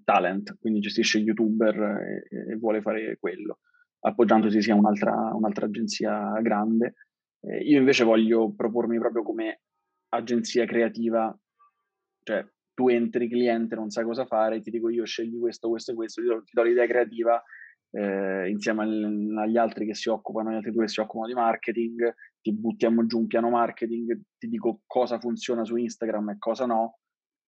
talent, quindi gestisce youtuber e, e vuole fare quello, appoggiandosi sia un'altra, un'altra agenzia grande. Eh, io invece voglio propormi proprio come agenzia creativa, cioè tu entri cliente, non sai cosa fare, ti dico io scegli questo, questo e questo, ti do, ti do l'idea creativa eh, insieme al, agli altri che si occupano, agli altri due che si occupano di marketing, ti buttiamo giù un piano marketing, ti dico cosa funziona su Instagram e cosa no.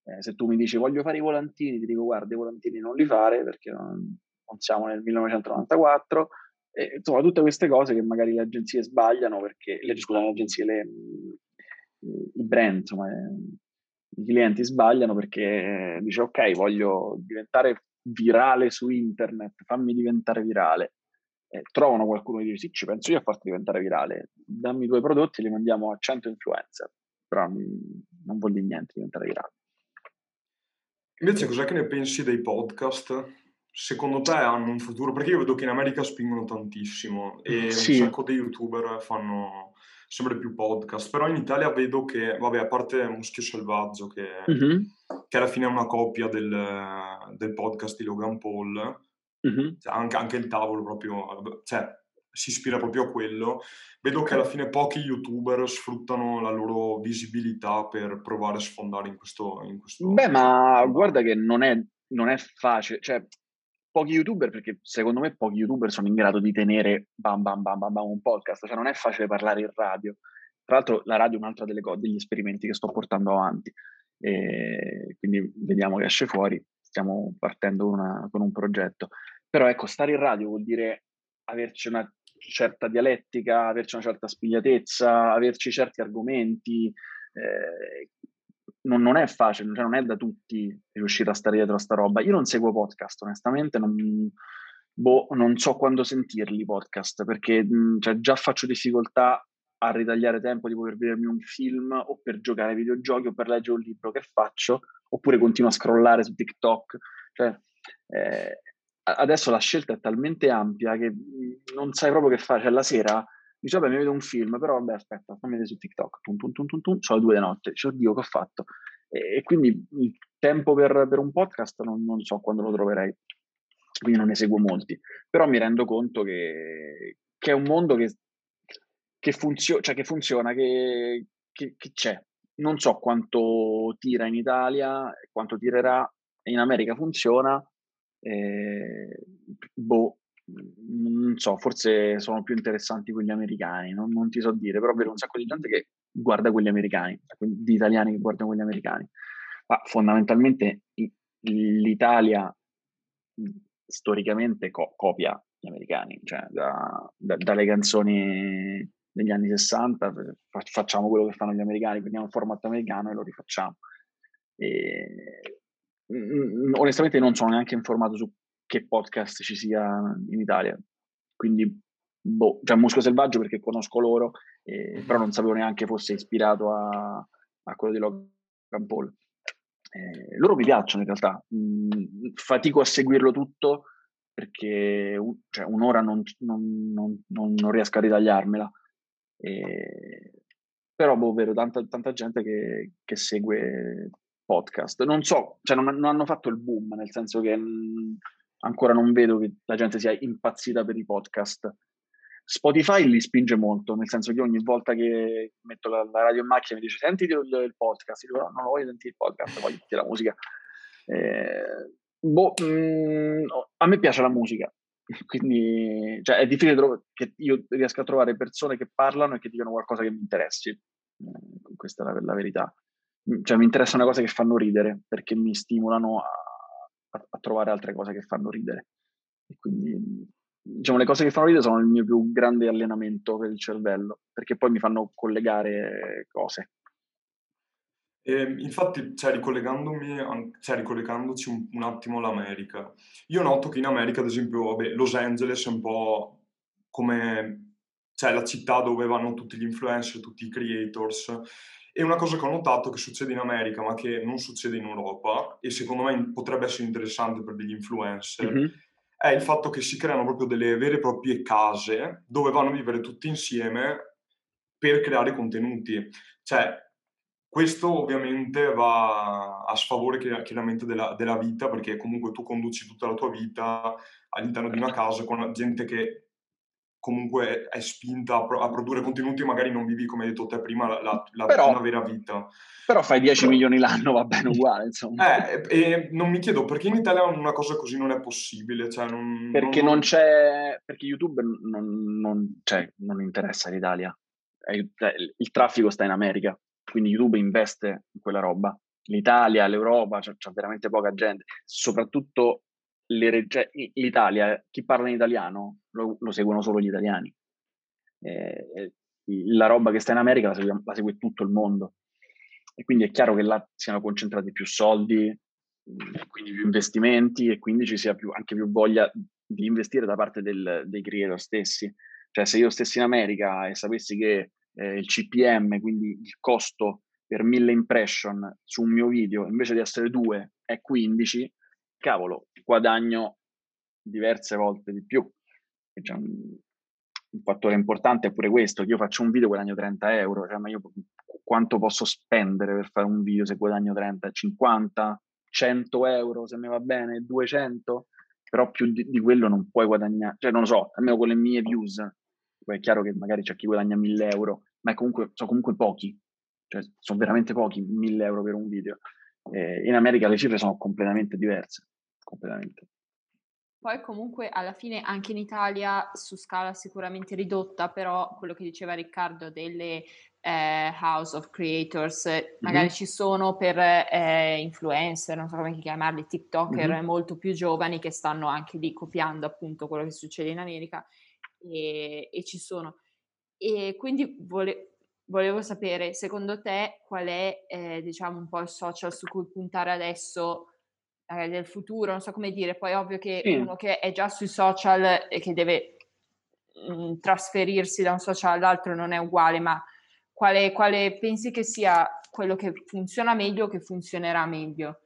Eh, se tu mi dici voglio fare i volantini, ti dico guarda i volantini non li fare perché non, non siamo nel 1994. E, insomma, tutte queste cose che magari le agenzie sbagliano perché, le, scusa, le agenzie, le, i brand, insomma, i clienti sbagliano perché dice ok, voglio diventare virale su internet, fammi diventare virale. Eh, trovano qualcuno che dice sì, ci penso io a farti diventare virale, dammi due prodotti e li mandiamo a 100 influencer, però non vuol dire niente diventare virale. Invece cos'è che ne pensi dei podcast? Secondo te hanno un futuro? Perché io vedo che in America spingono tantissimo e sì. un sacco di youtuber fanno sempre più podcast, però in Italia vedo che, vabbè, a parte Muschio Selvaggio, che, mm-hmm. che alla fine è una copia del, del podcast di Logan Paul, mm-hmm. cioè anche, anche, il tavolo proprio, cioè si ispira proprio a quello, vedo che alla fine pochi youtuber sfruttano la loro visibilità per provare a sfondare in questo... In questo Beh, ma guarda che non è, non è facile, cioè pochi youtuber, perché secondo me pochi youtuber sono in grado di tenere bam bam bam bam, bam un podcast, cioè non è facile parlare in radio. Tra l'altro la radio è un altro delle cose, degli esperimenti che sto portando avanti, e quindi vediamo che esce fuori, stiamo partendo una, con un progetto. Però ecco, stare in radio vuol dire averci una certa dialettica, averci una certa spigliatezza, averci certi argomenti, eh, non, non, è facile, cioè non è da tutti riuscire a stare dietro a sta roba. Io non seguo podcast, onestamente, non, boh, non so quando sentirli i podcast, perché cioè, già faccio difficoltà a ritagliare tempo di poter vedermi un film o per giocare ai videogiochi o per leggere un libro che faccio, oppure continuo a scrollare su TikTok. Cioè, eh, adesso la scelta è talmente ampia che non sai proprio che fare. Cioè, la sera Dice, vabbè, mi vedo un film, però vabbè, aspetta, fammi vedere su TikTok. Tum, tum, tum, tum, tum, sono le due di notte. Dice, oddio, che ho fatto? E, e quindi il tempo per, per un podcast non, non, so quando lo troverei. Quindi non ne seguo molti. Però mi rendo conto che, che è un mondo che, che, funzio- cioè che funziona, che, che, che c'è. Non so quanto tira in Italia, quanto tirerà. In America funziona. Eh, boh, non so, forse sono più interessanti quelli americani, non, non, ti so dire, però vedo un sacco di gente che guarda quelli americani, di italiani che guardano quelli americani. Ma fondamentalmente l'Italia storicamente co- copia gli americani, cioè da, da, dalle canzoni degli anni 60 fa- facciamo quello che fanno gli americani, prendiamo il format americano e lo rifacciamo. E, onestamente non sono neanche informato su che podcast ci sia in Italia. Quindi, boh, cioè Musco Selvaggio perché conosco loro, eh, però non sapevo neanche fosse ispirato a, a quello di Logan Paul. Eh, loro mi piacciono in realtà, mm, fatico a seguirlo tutto perché cioè, un'ora non, non, non, non, riesco a ritagliarmela. Eh, però boh, vedo tanta, tanta gente che, che, segue podcast. Non so, cioè non, non, hanno fatto il boom, nel senso che mh, mm, ancora non vedo che la gente sia impazzita per i podcast. Spotify li spinge molto, nel senso che ogni volta che metto la, la radio in macchina mi dice senti il, il podcast, io dico no, non voglio sentire il podcast, voglio sentire la musica. Eh, boh, mh, mm, a me piace la musica, quindi cioè, è difficile tro- che io riesca a trovare persone che parlano e che dicano qualcosa che mi interessi. Eh, questa è la, la, verità. Cioè, mi interessano cose che fanno ridere perché mi stimolano a, a, trovare altre cose che fanno ridere. E quindi, diciamo, le cose che fanno ridere sono il mio più grande allenamento per il cervello perché poi mi fanno collegare cose. E, ehm, infatti, cioè, cioè, ricollegandoci un, un, attimo all'America, io noto che in America, ad esempio, vabbè, Los Angeles è un po' come cioè, la città dove vanno tutti gli influencer, tutti i creators. E una cosa che ho notato che succede in America, ma che non succede in Europa, e secondo me potrebbe essere interessante per degli influencer, mm-hmm. è il fatto che si creano proprio delle vere e proprie case dove vanno a vivere tutti insieme per creare contenuti. Cioè, questo ovviamente va a sfavore chiaramente della, della, vita, perché comunque tu conduci tutta la tua vita all'interno di una casa con gente che comunque è spinta a, pro- a produrre contenuti, magari non vivi, come hai detto te prima, la, la però, una vera vita. Però fai 10 però, milioni l'anno, va bene uguale, insomma. Eh, e non mi chiedo perché in Italia una cosa così non è possibile. Cioè non, perché non, non c'è... Perché YouTube non, non, cioè, non interessa l'Italia. Cioè, il traffico sta in America quindi YouTube investe in quella roba. L'Italia, l'Europa, c'è, c'è veramente poca gente, soprattutto cioè, l'Italia, chi parla in italiano lo, lo seguono solo gli italiani. Eh, la roba che sta in America la segue, la segue, tutto il mondo. E quindi è chiaro che là siano concentrati più soldi, quindi più investimenti e quindi ci sia più, anche più voglia di investire da parte del, dei creator stessi. Cioè se io stessi in America e sapessi che eh, il CPM, quindi il costo per mille impression su un mio video, invece di essere 2 è 15, cavolo, guadagno diverse volte di più. Cioè, un, fattore importante è pure questo, che io faccio un video guadagno 30 euro, cioè, ma io quanto posso spendere per fare un video se guadagno 30, 50, 100 euro se mi va bene, 200, però più di, di quello non puoi guadagnare, cioè non lo so, almeno con le mie views. Poi è chiaro che magari c'è chi guadagna 1000 euro, ma comunque, sono comunque pochi, cioè sono veramente pochi 1000 euro per un video. Eh, in America le cifre sono completamente diverse, completamente. Poi comunque alla fine anche in Italia su scala sicuramente ridotta, però quello che diceva Riccardo delle eh, House of Creators, magari mm-hmm. ci sono per eh, influencer, non so come chiamarli, TikToker mm-hmm. molto più giovani che stanno anche lì copiando appunto quello che succede in America e, e ci sono. E quindi vole, volevo sapere, secondo te, qual è, eh, diciamo, un po' il social su cui puntare adesso eh, nel futuro? Non so come dire, poi è ovvio che sì. uno che è già sui social e che deve mh, mhmm, trasferirsi da un social all'altro non è uguale, ma quale, quale pensi che sia quello che funziona meglio o che funzionerà meglio?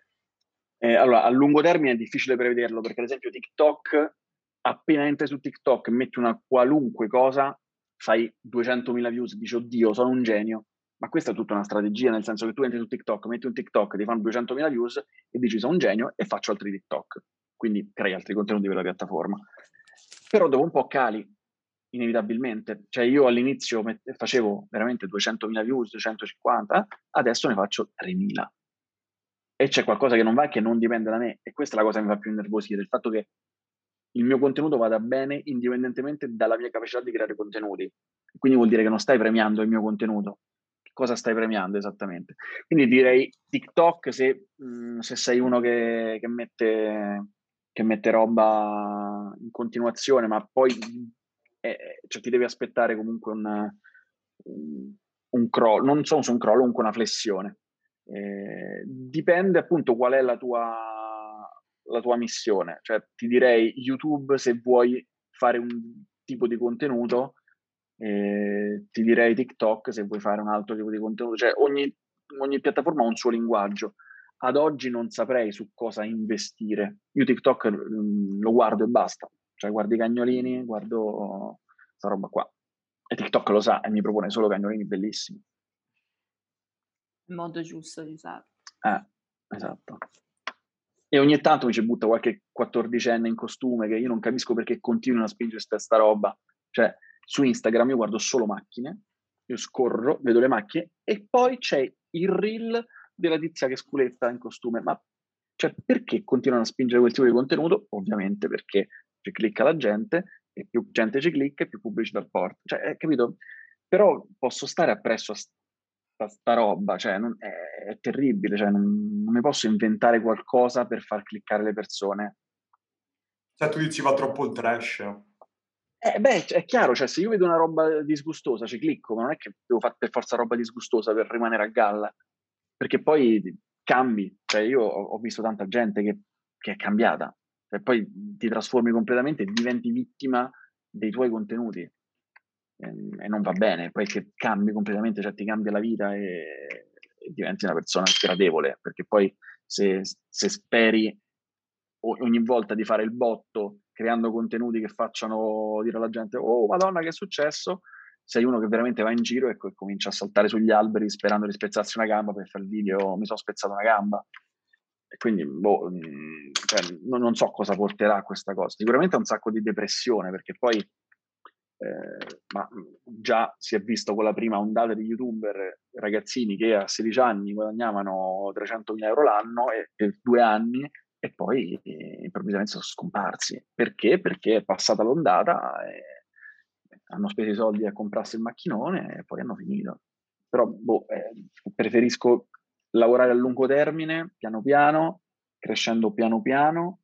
Eh, allora, a lungo termine è difficile prevederlo perché, ad esempio, TikTok appena entri su TikTok e metti una qualunque cosa, fai 200.000 views, dici oddio, sono un genio. Ma questa è tutta una strategia, nel senso che tu entri su TikTok, metti un TikTok, ti fanno 200.000 views e dici sono un genio e faccio altri TikTok. Quindi crei altri contenuti per la piattaforma. Però dopo un po' cali, inevitabilmente. Cioè io all'inizio mette, facevo veramente 200.000 views, 250, adesso ne faccio 3.000. E c'è qualcosa che non va e che non dipende da me. E questa è la cosa che mi fa più innervosire, il fatto che il mio contenuto vada bene indipendentemente dalla mia capacità di creare contenuti. Quindi vuol dire che non stai premiando il mio contenuto. Cosa stai premiando esattamente? Quindi direi TikTok se, mh, mm, se sei uno che, che, mette, che, mette, roba in continuazione, ma poi eh, cioè, ti devi aspettare comunque un, un, un crollo, non so se un crollo, comunque una flessione. Eh, dipende appunto qual è la tua la tua missione. Cioè, ti direi YouTube se vuoi fare un tipo di contenuto, eh, ti direi TikTok se vuoi fare un altro tipo di contenuto. Cioè, ogni, ogni piattaforma ha un suo linguaggio. Ad oggi non saprei su cosa investire. Io TikTok mh, mm, lo guardo e basta. Cioè, guardo i cagnolini, guardo questa roba qua. E TikTok lo sa e mi propone solo cagnolini bellissimi. il modo giusto di usarlo. Eh, esatto. E ogni tanto mi ci butta qualche quattordicenne in costume che io non capisco perché continuano a spingere questa roba. Cioè, su Instagram io guardo solo macchine, io scorro, vedo le macchine e poi c'è il reel della tizia che sculetta in costume. Ma cioè, perché continuano a spingere quel tipo di contenuto? Ovviamente perché ci clicca la gente e più gente ci clicca e più pubblicità porta. Cioè, capito? Però posso stare appresso a sta, sta roba, cioè, non, è, è, terribile, cioè, non, non mi posso inventare qualcosa per far cliccare le persone. Cioè, tu dici va troppo il trash. Eh, beh, è chiaro, cioè, se io vedo una roba disgustosa ci clicco, ma non è che devo fare per forza roba disgustosa per rimanere a galla, perché poi cambi, cioè io ho, visto tanta gente che, che è cambiata, e poi ti trasformi completamente e diventi vittima dei tuoi contenuti. E, non va bene, poi che cambi completamente, cioè ti cambia la vita e, e diventi una persona sgradevole, perché poi se, se speri ogni volta di fare il botto creando contenuti che facciano dire alla gente oh madonna che è successo? Sei uno che veramente va in giro e, comincia a saltare sugli alberi sperando di spezzarsi una gamba per fare il video mi sono spezzato una gamba. E quindi boh, mm, cioè, non, so cosa porterà questa cosa. Sicuramente un sacco di depressione perché poi eh, ma già si è visto con la prima ondata di youtuber ragazzini che a 16 anni guadagnavano 300.000 euro l'anno e per due anni e poi eh, improvvisamente sono scomparsi. Perché? Perché è passata l'ondata e hanno speso i soldi a comprarsi il macchinone e poi hanno finito. Però boh, eh, preferisco lavorare a lungo termine, piano piano, crescendo piano piano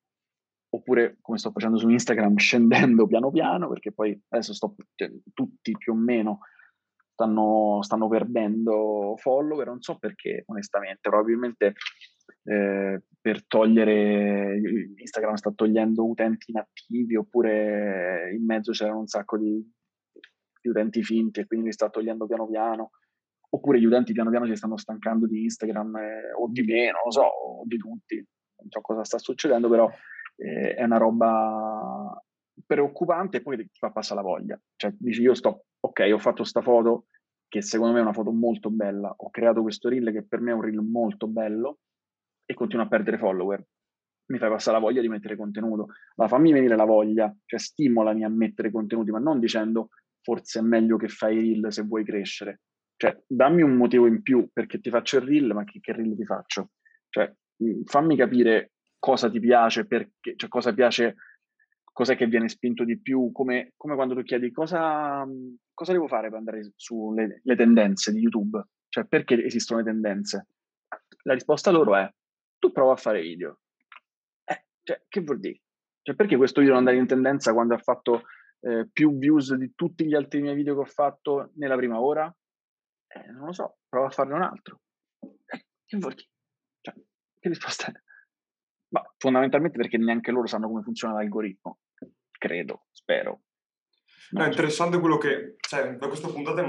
oppure come sto facendo su Instagram scendendo piano piano perché poi adesso sto, cioè, tutti più o meno stanno, stanno, perdendo follower, non so perché onestamente, probabilmente eh, per togliere, Instagram sta togliendo utenti inattivi oppure in mezzo c'erano un sacco di, di utenti finti e quindi li sta togliendo piano piano. Oppure gli utenti piano piano si stanno stancando di Instagram eh, o di me, non lo so, o di tutti, non so cosa sta succedendo, però eh, è una roba preoccupante e poi ti fa passare la voglia. Cioè dici io sto, ok, ho fatto questa foto che secondo me è una foto molto bella, ho creato questo reel che per me è un reel molto bello e continuo a perdere follower. Mi fai passare la voglia di mettere contenuto. Ma fammi venire la voglia, cioè stimolami a mettere contenuti, ma non dicendo forse è meglio che fai reel se vuoi crescere. Cioè, dammi un motivo in più perché ti faccio il reel, ma che, che reel ti faccio? Cioè, fammi capire cosa ti piace, perché, cioè cosa piace, cos'è che viene spinto di più, come, come quando tu chiedi cosa, cosa, devo fare per andare sulle tendenze di YouTube, cioè perché esistono le tendenze. La risposta loro è, tu prova a fare video. Eh, cioè, che vuol dire? Cioè, perché questo video non andare in tendenza quando ha fatto eh, più views di tutti gli altri miei video che ho fatto nella prima ora? Eh, non lo so, prova a farne un altro. Eh, che vuol dire? Cioè, che risposta è? Ma fondamentalmente perché neanche loro sanno come funziona l'algoritmo, credo, spero. No, è interessante quello che, cioè, da questa puntata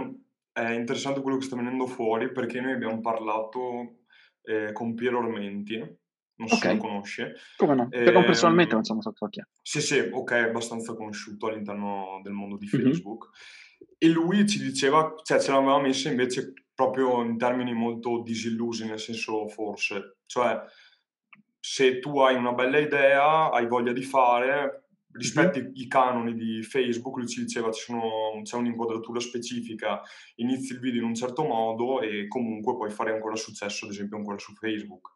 è interessante quello che sta venendo fuori perché noi abbiamo parlato eh, con Piero Ormenti, non so okay. se lo conosce. Come no? Eh, non personalmente non sono stato chi è. Sì, sì, ok, è abbastanza conosciuto all'interno del mondo di Facebook. Mm-hmm. E lui ci diceva, cioè ce l'aveva messa invece proprio in termini molto disillusi, nel senso forse, cioè se tu hai una bella idea, hai voglia di fare, rispetti mm-hmm. i canoni di Facebook, lui ci diceva sono, c'è un'inquadratura specifica, inizi il video in un certo modo e comunque puoi fare ancora successo, ad esempio ancora su Facebook.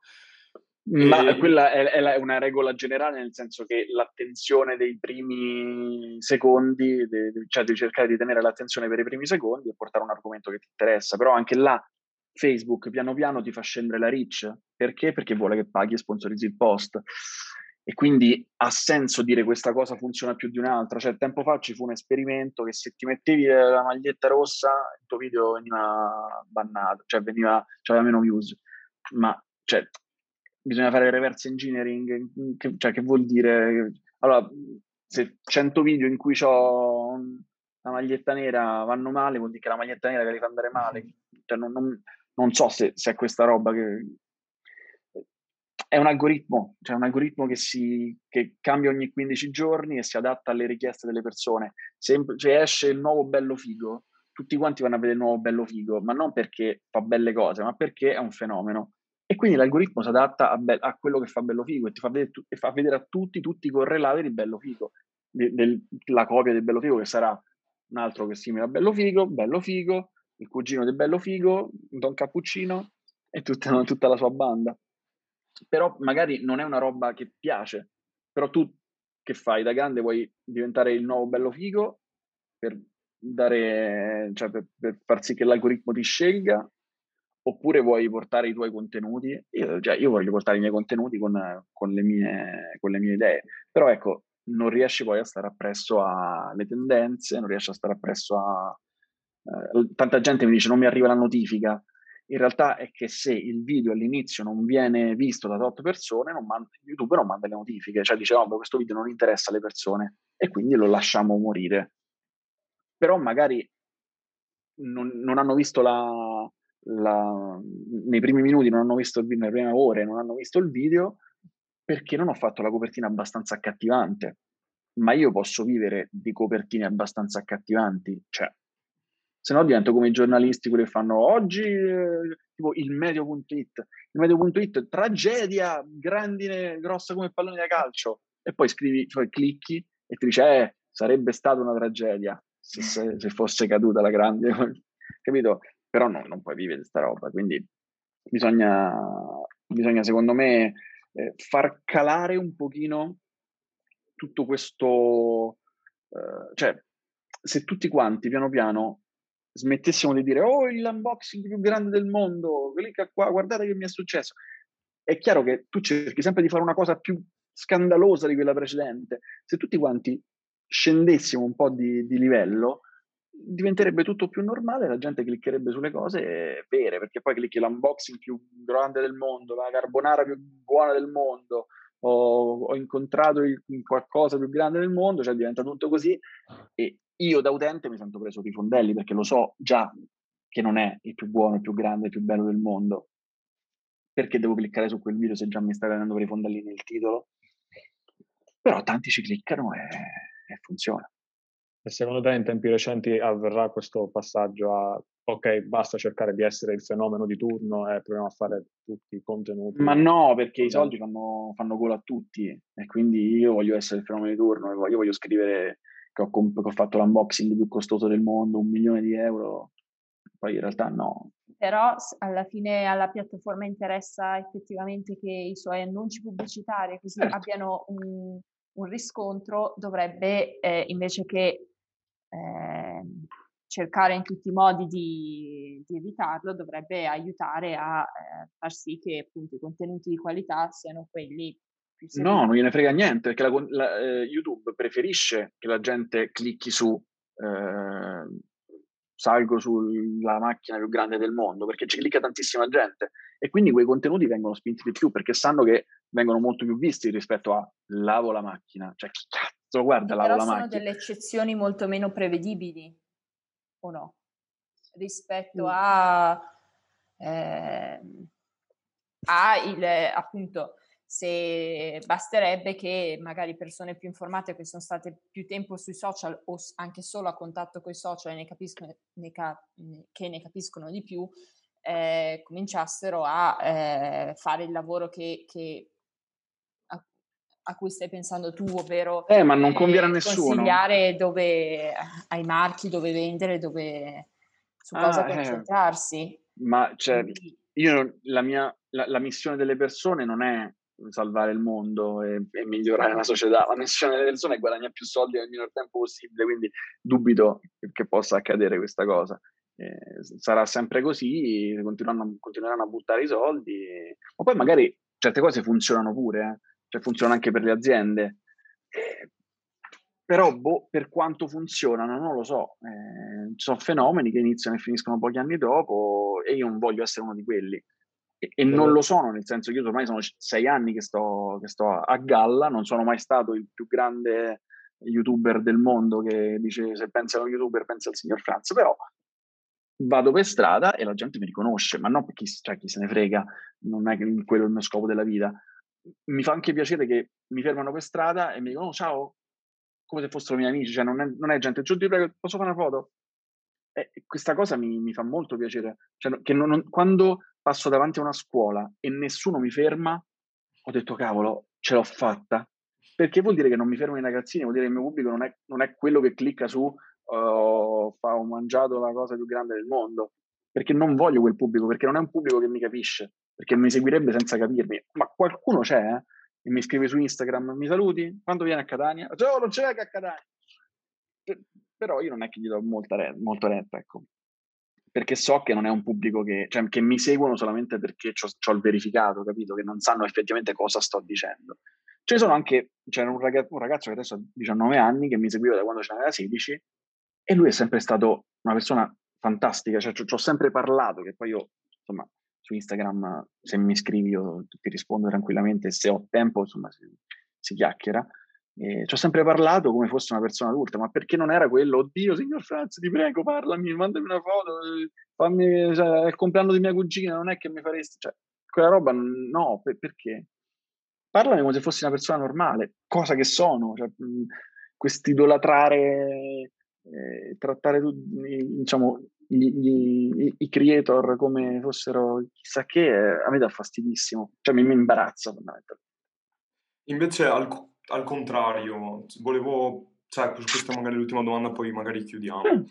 Ma e... quella è, è, una regola generale, nel senso che l'attenzione dei primi secondi, de, cioè devi cercare di tenere l'attenzione per i primi secondi e portare un argomento che ti interessa, però anche là Facebook piano piano ti fa scendere la reach. Perché? Perché vuole che paghi e sponsorizzi il post. E quindi ha senso dire questa cosa funziona più di un'altra. Cioè, tempo fa ci fu un esperimento che se ti mettevi la maglietta rossa, il tuo video veniva bannato, cioè veniva, cioè meno views. Ma cioè, bisogna fare reverse engineering, che, cioè che vuol dire... Allora, se 100 video in cui ho la maglietta nera vanno male, vuol dire che la maglietta nera che li fa andare male. Cioè, non, non, non so se, se, è questa roba che è un algoritmo, cioè un algoritmo che, si, che cambia ogni 15 giorni e si adatta alle richieste delle persone. Se, se esce il nuovo bello figo, tutti quanti vanno a vedere il nuovo bello figo, ma non perché fa belle cose, ma perché è un fenomeno. E quindi l'algoritmo si adatta a, be- a quello che fa bello figo e ti fa vedere, tu- fa vedere a tutti, tutti i correlati di bello figo, de- del- la copia del bello figo che sarà un altro che simile a bello figo, bello figo, il cugino del bello figo, Don Cappuccino e tutta, tutta la sua banda. Però magari non è una roba che piace, però tu che fai da grande vuoi diventare il nuovo bello figo per dare, cioè per, per far sì che l'algoritmo ti scelga oppure vuoi portare i tuoi contenuti? Io, cioè, io voglio portare i miei contenuti con, con, le mie, con, le mie, idee, però ecco, non riesci poi a stare appresso alle tendenze, non riesci a stare appresso a... Eh, tanta gente mi dice non mi arriva la notifica, in realtà è che se il video all'inizio non viene visto da tot persone, non manda, YouTube non manda le notifiche, cioè dice, oh, questo video non interessa alle persone e quindi lo lasciamo morire. Però magari non, non hanno visto la, la, nei primi minuti, non hanno visto il video, nelle prime ore non hanno visto il video perché non ho fatto la copertina abbastanza accattivante. Ma io posso vivere di copertine abbastanza accattivanti, cioè se no divento come i giornalisti quelli che fanno oggi eh, tipo il medio.it il medio.it tragedia grandine grossa come pallone da calcio. E poi scrivi cioè clicchi e ti dice eh sarebbe stata una tragedia se, se, se fosse caduta la grande capito? Però no, non puoi vivere questa roba quindi bisogna bisogna secondo me eh, far calare un pochino tutto questo eh, cioè se tutti quanti piano piano smettessimo di dire oh l'unboxing più grande del mondo, clicca qua, guardate che mi è successo. È chiaro che tu cerchi sempre di fare una cosa più scandalosa di quella precedente. Se tutti quanti scendessimo un po' di, di livello, diventerebbe tutto più normale, la gente cliccherebbe sulle cose vere, perché poi clicchi l'unboxing più grande del mondo, la carbonara più buona del mondo, ho, ho incontrato il, qualcosa più grande del mondo, cioè diventa tutto così e io da utente mi sento preso di fondelli perché lo so già che non è il più buono, il più grande, il più bello del mondo. Perché devo cliccare su quel video se già mi sta venendo per i fondelli nel titolo? Però tanti ci cliccano e, e funziona. E secondo te in tempi recenti avverrà questo passaggio a ok, basta cercare di essere il fenomeno di turno e proviamo a fare tutti i contenuti? Ma no, perché i soldi fanno, fanno gola a tutti e quindi io voglio essere il fenomeno di turno, io voglio scrivere che ho, comp- che ho fatto l'unboxing più costoso del mondo, un milione di euro, poi in realtà no. Però alla fine alla piattaforma interessa effettivamente che i suoi annunci pubblicitari così certo. abbiano un, un, riscontro, dovrebbe eh, invece che eh, cercare in tutti i modi di, di evitarlo, dovrebbe aiutare a eh, far sì che appunto i contenuti di qualità siano quelli No, non gliene frega niente, perché la, la, eh, YouTube preferisce che la gente clicchi su eh, salgo sulla macchina più grande del mondo, perché ci clicca tantissima gente e quindi quei contenuti vengono spinti di più perché sanno che vengono molto più visti rispetto a lavo la macchina, cioè chi cazzo guarda lavo la macchina. sono delle eccezioni molto meno prevedibili, o no? Rispetto mm. a, eh, a il, appunto se basterebbe che magari persone più informate che sono state più tempo sui social o anche solo a contatto con i social e ne capiscono, ne ca- che ne capiscono di più, eh, cominciassero a eh, fare il lavoro che, che a, a, cui stai pensando tu, ovvero eh, ma non conviene a nessuno. consigliare dove, ai marchi dove vendere, dove, su cosa ah, eh. concentrarsi. Ma cioè, io la mia la, la missione delle persone non è salvare il mondo e, e, migliorare la società. La missione delle persone è guadagnare più soldi nel minor tempo possibile, quindi dubito che possa accadere questa cosa. Eh, sarà sempre così, continueranno, continueranno, a buttare i soldi, ma poi magari certe cose funzionano pure, eh? cioè funzionano anche per le aziende. Eh, però boh, per quanto funzionano non lo so, eh, sono fenomeni che iniziano e finiscono pochi anni dopo e io non voglio essere uno di quelli e, non lo sono, nel senso che io ormai sono sei anni che sto, che sto a, galla, non sono mai stato il più grande youtuber del mondo che dice se pensa a un youtuber pensa al signor Franz, però vado per strada e la gente mi riconosce, ma non perché cioè, chi se ne frega, non è quello il mio scopo della vita. Mi fa anche piacere che mi fermano per strada e mi dicono oh, ciao, come se fossero miei amici, cioè non è, non è gente, giù ti prego, posso fare una foto? eh, questa cosa mi, mi, fa molto piacere. Cioè, che non, non, quando passo davanti a una scuola e nessuno mi ferma, ho detto cavolo, ce l'ho fatta. Perché vuol dire che non mi fermo i ragazzini, vuol dire che il mio pubblico non è, non è quello che clicca su uh, fa, ho mangiato la cosa più grande del mondo. Perché non voglio quel pubblico, perché non è un pubblico che mi capisce, perché mi seguirebbe senza capirmi. Ma qualcuno c'è, eh? E mi scrive su Instagram, mi saluti? Quando vieni a Catania? Oh, non c'è che a Catania! Però io non è che gli do molta re- molto retta, ecco perché so che non è un pubblico che, cioè, che mi seguono solamente perché ho il verificato, capito? Che non sanno effettivamente cosa sto dicendo. Ce ne sono anche, c'era un ragazzo, un ragazzo che adesso ha 19 anni, che mi seguiva da quando ce n'aveva 16, e lui è sempre stato una persona fantastica, cioè ci ho sempre parlato, che poi io, insomma, su Instagram, se mi scrivi io ti rispondo tranquillamente, se ho tempo, insomma, si, si chiacchiera. E ci ho sempre parlato come fosse una persona adulta, ma perché non era quello, oddio, signor Franz, ti prego, parlami, mandami una foto, fammi, cioè, il compleanno di mia cugina, non è che mi faresti, cioè, quella roba, no, per, perché? Parlami come se fossi una persona normale, cosa che sono, cioè, questo idolatrare, eh, trattare diciamo, i creator come fossero chissà che, eh, a me dà fastidissimo, cioè mi, mi imbarazza fondamentalmente. Invece al, al contrario, volevo, cioè, questa magari è l'ultima domanda, poi magari chiudiamo. Mm.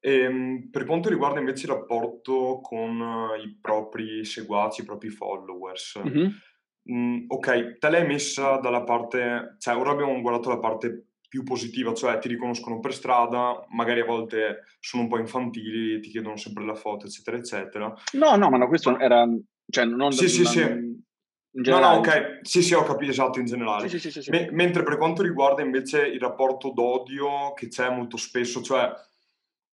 E, ehm, per quanto riguarda invece il rapporto con i propri seguaci, i propri followers, mm-hmm. mh, ok, te l'hai messa dalla parte, cioè ora abbiamo guardato la parte più positiva, cioè ti riconoscono per strada, magari a volte sono un po' infantili, ti chiedono sempre la foto, eccetera, eccetera. No, no, ma no, questo era, cioè non... Sì, sì, sì. No, no, ok, sì, sì, ho capito, esatto, in generale. Sì, sì, sì, M- mentre per quanto riguarda invece il rapporto d'odio che c'è molto spesso, cioè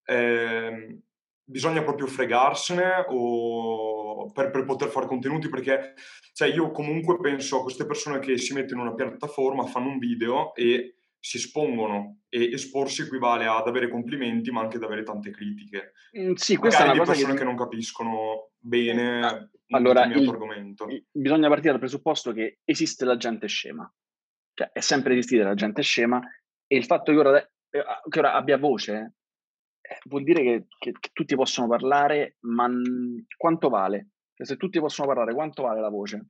eh, bisogna proprio fregarsene o per, per, poter fare contenuti, perché cioè, io comunque penso a queste persone che si mettono in una piattaforma, fanno un video e si espongono e esporsi equivale ad avere complimenti ma anche ad avere tante critiche. Mm, sì, questa Magari è una cosa persone che... che non capiscono bene ah, allora, il, argomento. Il, bisogna partire dal presupposto che esiste la gente scema. Cioè, è sempre esistita la gente scema e il fatto che ora, eh, che ora abbia voce eh, vuol dire che, che, che, tutti possono parlare, ma n- quanto vale? Cioè, se tutti possono parlare, quanto vale la voce?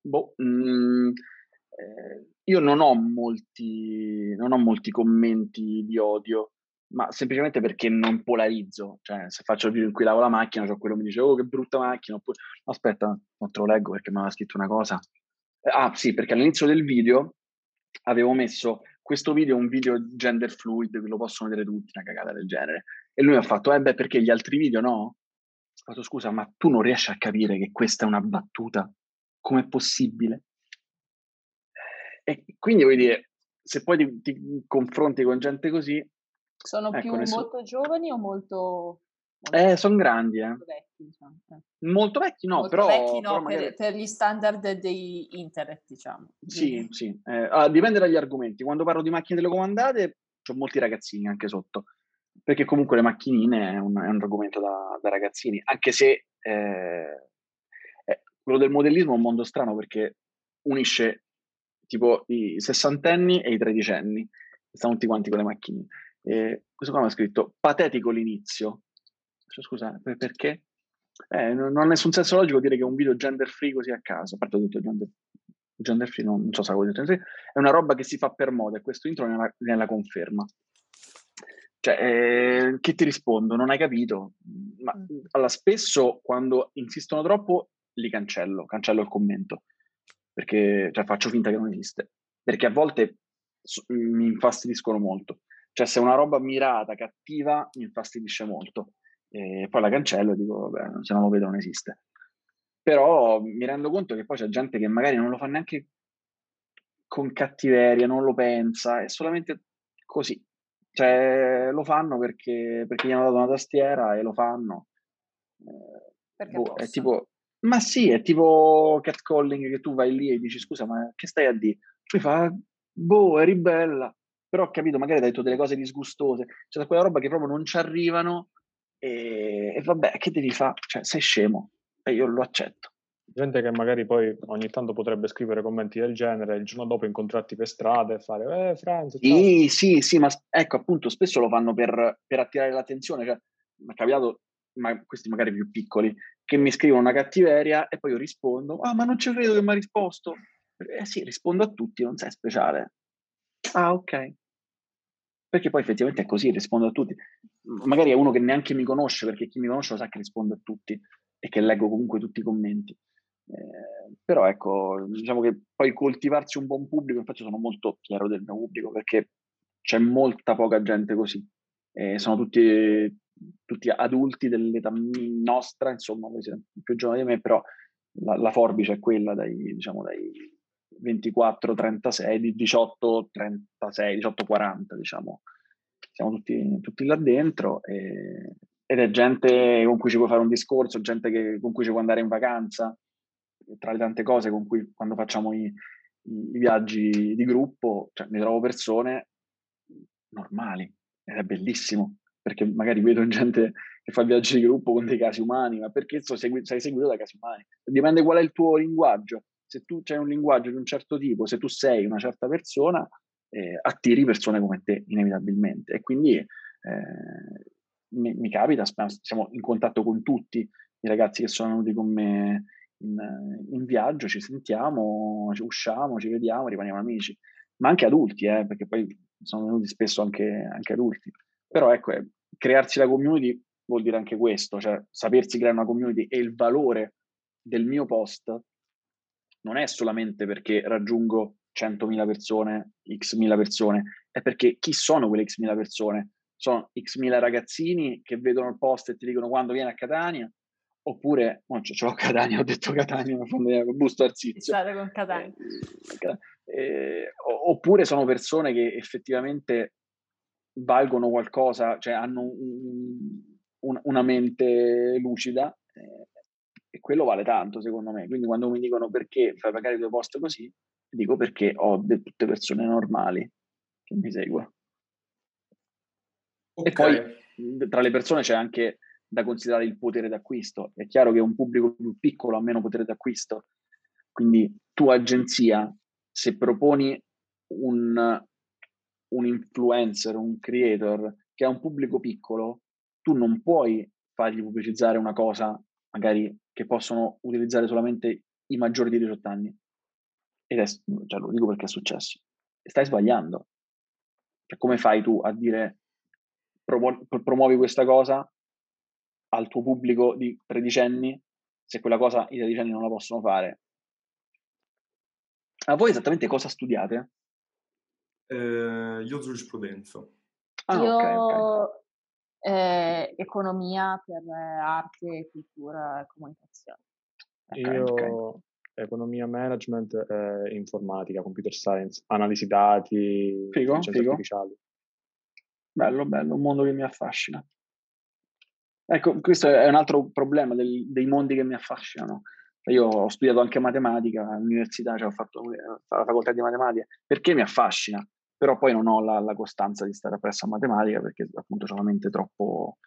Boh, mh, mm, eh, io non ho, molti, non ho molti commenti di odio, ma semplicemente perché non polarizzo. Cioè, se faccio il video in cui lavo la macchina, c'è quello che mi dice, oh che brutta macchina, oppure, aspetta, non te lo leggo perché mi aveva scritto una cosa. Eh, ah, sì, perché all'inizio del video avevo messo questo video è un video gender fluid, lo possono vedere tutti, una cagata del genere. E lui mi ha fatto, eh beh, perché gli altri video no? Ho fatto, scusa, ma tu non riesci a capire che questa è una battuta? Com'è possibile? E quindi vuoi dire, se poi ti, ti confronti con gente così... Sono ecco, più nessun... molto giovani o molto... eh, sono grandi, eh. Molto vecchi, diciamo. Eh. Molto vecchi no, molto però... Vecchi no, però magari... per, per, gli standard di internet, diciamo. Sì, Quindi. sì. Eh, allora, dipende dagli argomenti. Quando parlo di macchine telecomandate, ho molti ragazzini anche sotto, perché comunque le macchinine è un, è un argomento da, da, ragazzini, anche se eh, eh, quello del modellismo è un mondo strano perché unisce tipo i sessantenni e i tredicenni, stanno tutti quanti con le macchine. E questo qua mi ha scritto patetico l'inizio. Scusa, perché? Eh, non ha nessun senso logico dire che un video gender free così a caso, a parte tutto gender, gender free, non, non so se avevo detto, è una roba che si fa per moda e questo intro nella, nella conferma. Cioè, eh, che ti rispondo? Non hai capito? Ma mm. allora, spesso quando insistono troppo li cancello, cancello il commento perché cioè, faccio finta che non esiste, perché a volte mi infastidiscono molto. Cioè, se è una roba mirata, cattiva, mi infastidisce molto. E poi la cancello e dico, vabbè, se non lo vedo non esiste. Però mi rendo conto che poi c'è gente che magari non lo fa neanche con cattiveria, non lo pensa, è solamente così. Cioè, lo fanno perché, perché gli hanno dato una tastiera e lo fanno. Eh, boh, è tipo, ma sì, è tipo catcalling che tu vai lì e dici scusa, ma che stai a dire? Poi fa, boh, eri bella, però ho capito, magari hai detto delle cose disgustose, cioè quella roba che proprio non ci arrivano e, e vabbè, che devi fare? Cioè, sei scemo e io lo accetto. Gente che magari poi ogni tanto potrebbe scrivere commenti del genere, il giorno dopo incontrarti per strada e fare, eh, Franz. Sì, sì, sì, ma ecco, appunto, spesso lo fanno per, per attirare l'attenzione, cioè mi è capitato, ma questi magari più piccoli, che mi scrivono una cattiveria e poi io rispondo, ah ma non ci credo che mi ha risposto. Eh sì, rispondo a tutti, non sei speciale. Ah ok. Perché poi effettivamente è così, rispondo a tutti. Magari è uno che neanche mi conosce, perché chi mi conosce lo sa che rispondo a tutti e che leggo comunque tutti i commenti. Eh, però ecco, diciamo che poi coltivarsi un buon pubblico, infatti sono molto fiero del mio pubblico perché c'è molta poca gente così. Eh, sono tutti, tutti, adulti dell'età nostra, insomma, voi siete più giovani di me, però la, la forbice è quella dai, diciamo, dai 24, 36, 18, 36, 18, 40, diciamo. Siamo tutti, tutti là dentro e, ed è gente con cui ci puoi fare un discorso, gente che, con cui ci puoi andare in vacanza, tra le tante cose con cui quando facciamo i, i, i viaggi di gruppo, cioè, mi trovo persone normali ed è bellissimo perché magari vedo gente che fa viaggi di gruppo con dei casi umani, ma perché sei seguito da casi umani? Dipende qual è il tuo linguaggio. Se tu hai un linguaggio di un certo tipo, se tu sei una certa persona, eh, attiri persone come te inevitabilmente. E quindi eh, mi, mi, capita, siamo in contatto con tutti i ragazzi che sono venuti con me in, in viaggio, ci sentiamo, ci usciamo, ci vediamo, rimaniamo amici. Ma anche adulti, eh, perché poi sono venuti spesso anche, anche adulti. Però ecco, eh, crearsi la community vuol dire anche questo, cioè sapersi creare una community e il valore del mio post non è solamente perché raggiungo 100.000 persone, x mila persone, è perché chi sono quelle x mila persone? Sono x mila ragazzini che vedono il post e ti dicono quando vieni a Catania, oppure, no, ce l'ho Catania, ho detto Catania, busto Arsizio. State con Catania. Eh, eh, oppure sono persone che effettivamente valgono qualcosa, cioè hanno un, un, una mente lucida eh, quello vale tanto secondo me. Quindi quando mi dicono perché fai pagare due post così, dico perché ho de- tutte persone normali che mi seguono. Okay. E poi tra le persone c'è anche da considerare il potere d'acquisto. È chiaro che un pubblico più piccolo ha meno potere d'acquisto. Quindi tu agenzia, se proponi un, un influencer, un creator che ha un pubblico piccolo, tu non puoi fargli pubblicizzare una cosa magari che possono utilizzare solamente i maggiori di 18 anni. Ed è, cioè, lo dico perché è successo. Stai sbagliando. Cioè, come fai tu a dire promu- promuovi questa cosa al tuo pubblico di tredicenni se quella cosa i tredicenni non la possono fare? Ma voi esattamente cosa studiate? Eh, io giurisprudenza. Ah, io okay, okay. Eh, economia per arte, cultura e comunicazione. Okay, io economia management e informatica, computer science, analisi dati, figo, figo. artificiali. Bello, bello, un mondo che mi affascina. Ecco, questo è un altro problema del, dei mondi che mi affascinano. Io ho studiato anche matematica all'università, cioè ho fatto la facoltà di matematica, perché mi affascina però poi non ho la, la costanza di stare appresso a matematica perché appunto ho la mente troppo,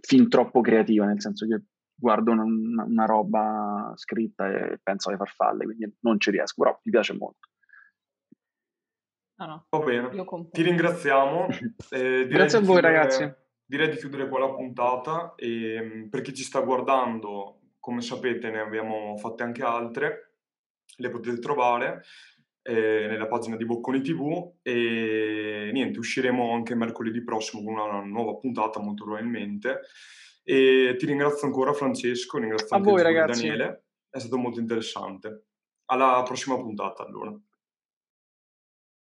fin troppo creativa, nel senso che guardo una, una roba scritta e penso alle farfalle, quindi non ci riesco, però mi piace molto. No, no. Va bene, ti ringraziamo. Eh, Grazie a voi chiudere, ragazzi. Direi di chiudere qua la puntata e mm, per chi ci sta guardando, come sapete ne abbiamo fatte anche altre, le potete trovare eh, nella pagina di Bocconi TV e niente, usciremo anche mercoledì prossimo con una nuova puntata molto probabilmente e ti ringrazio ancora Francesco, ringrazio a anche voi. Daniele, è stato molto interessante. Alla prossima puntata allora.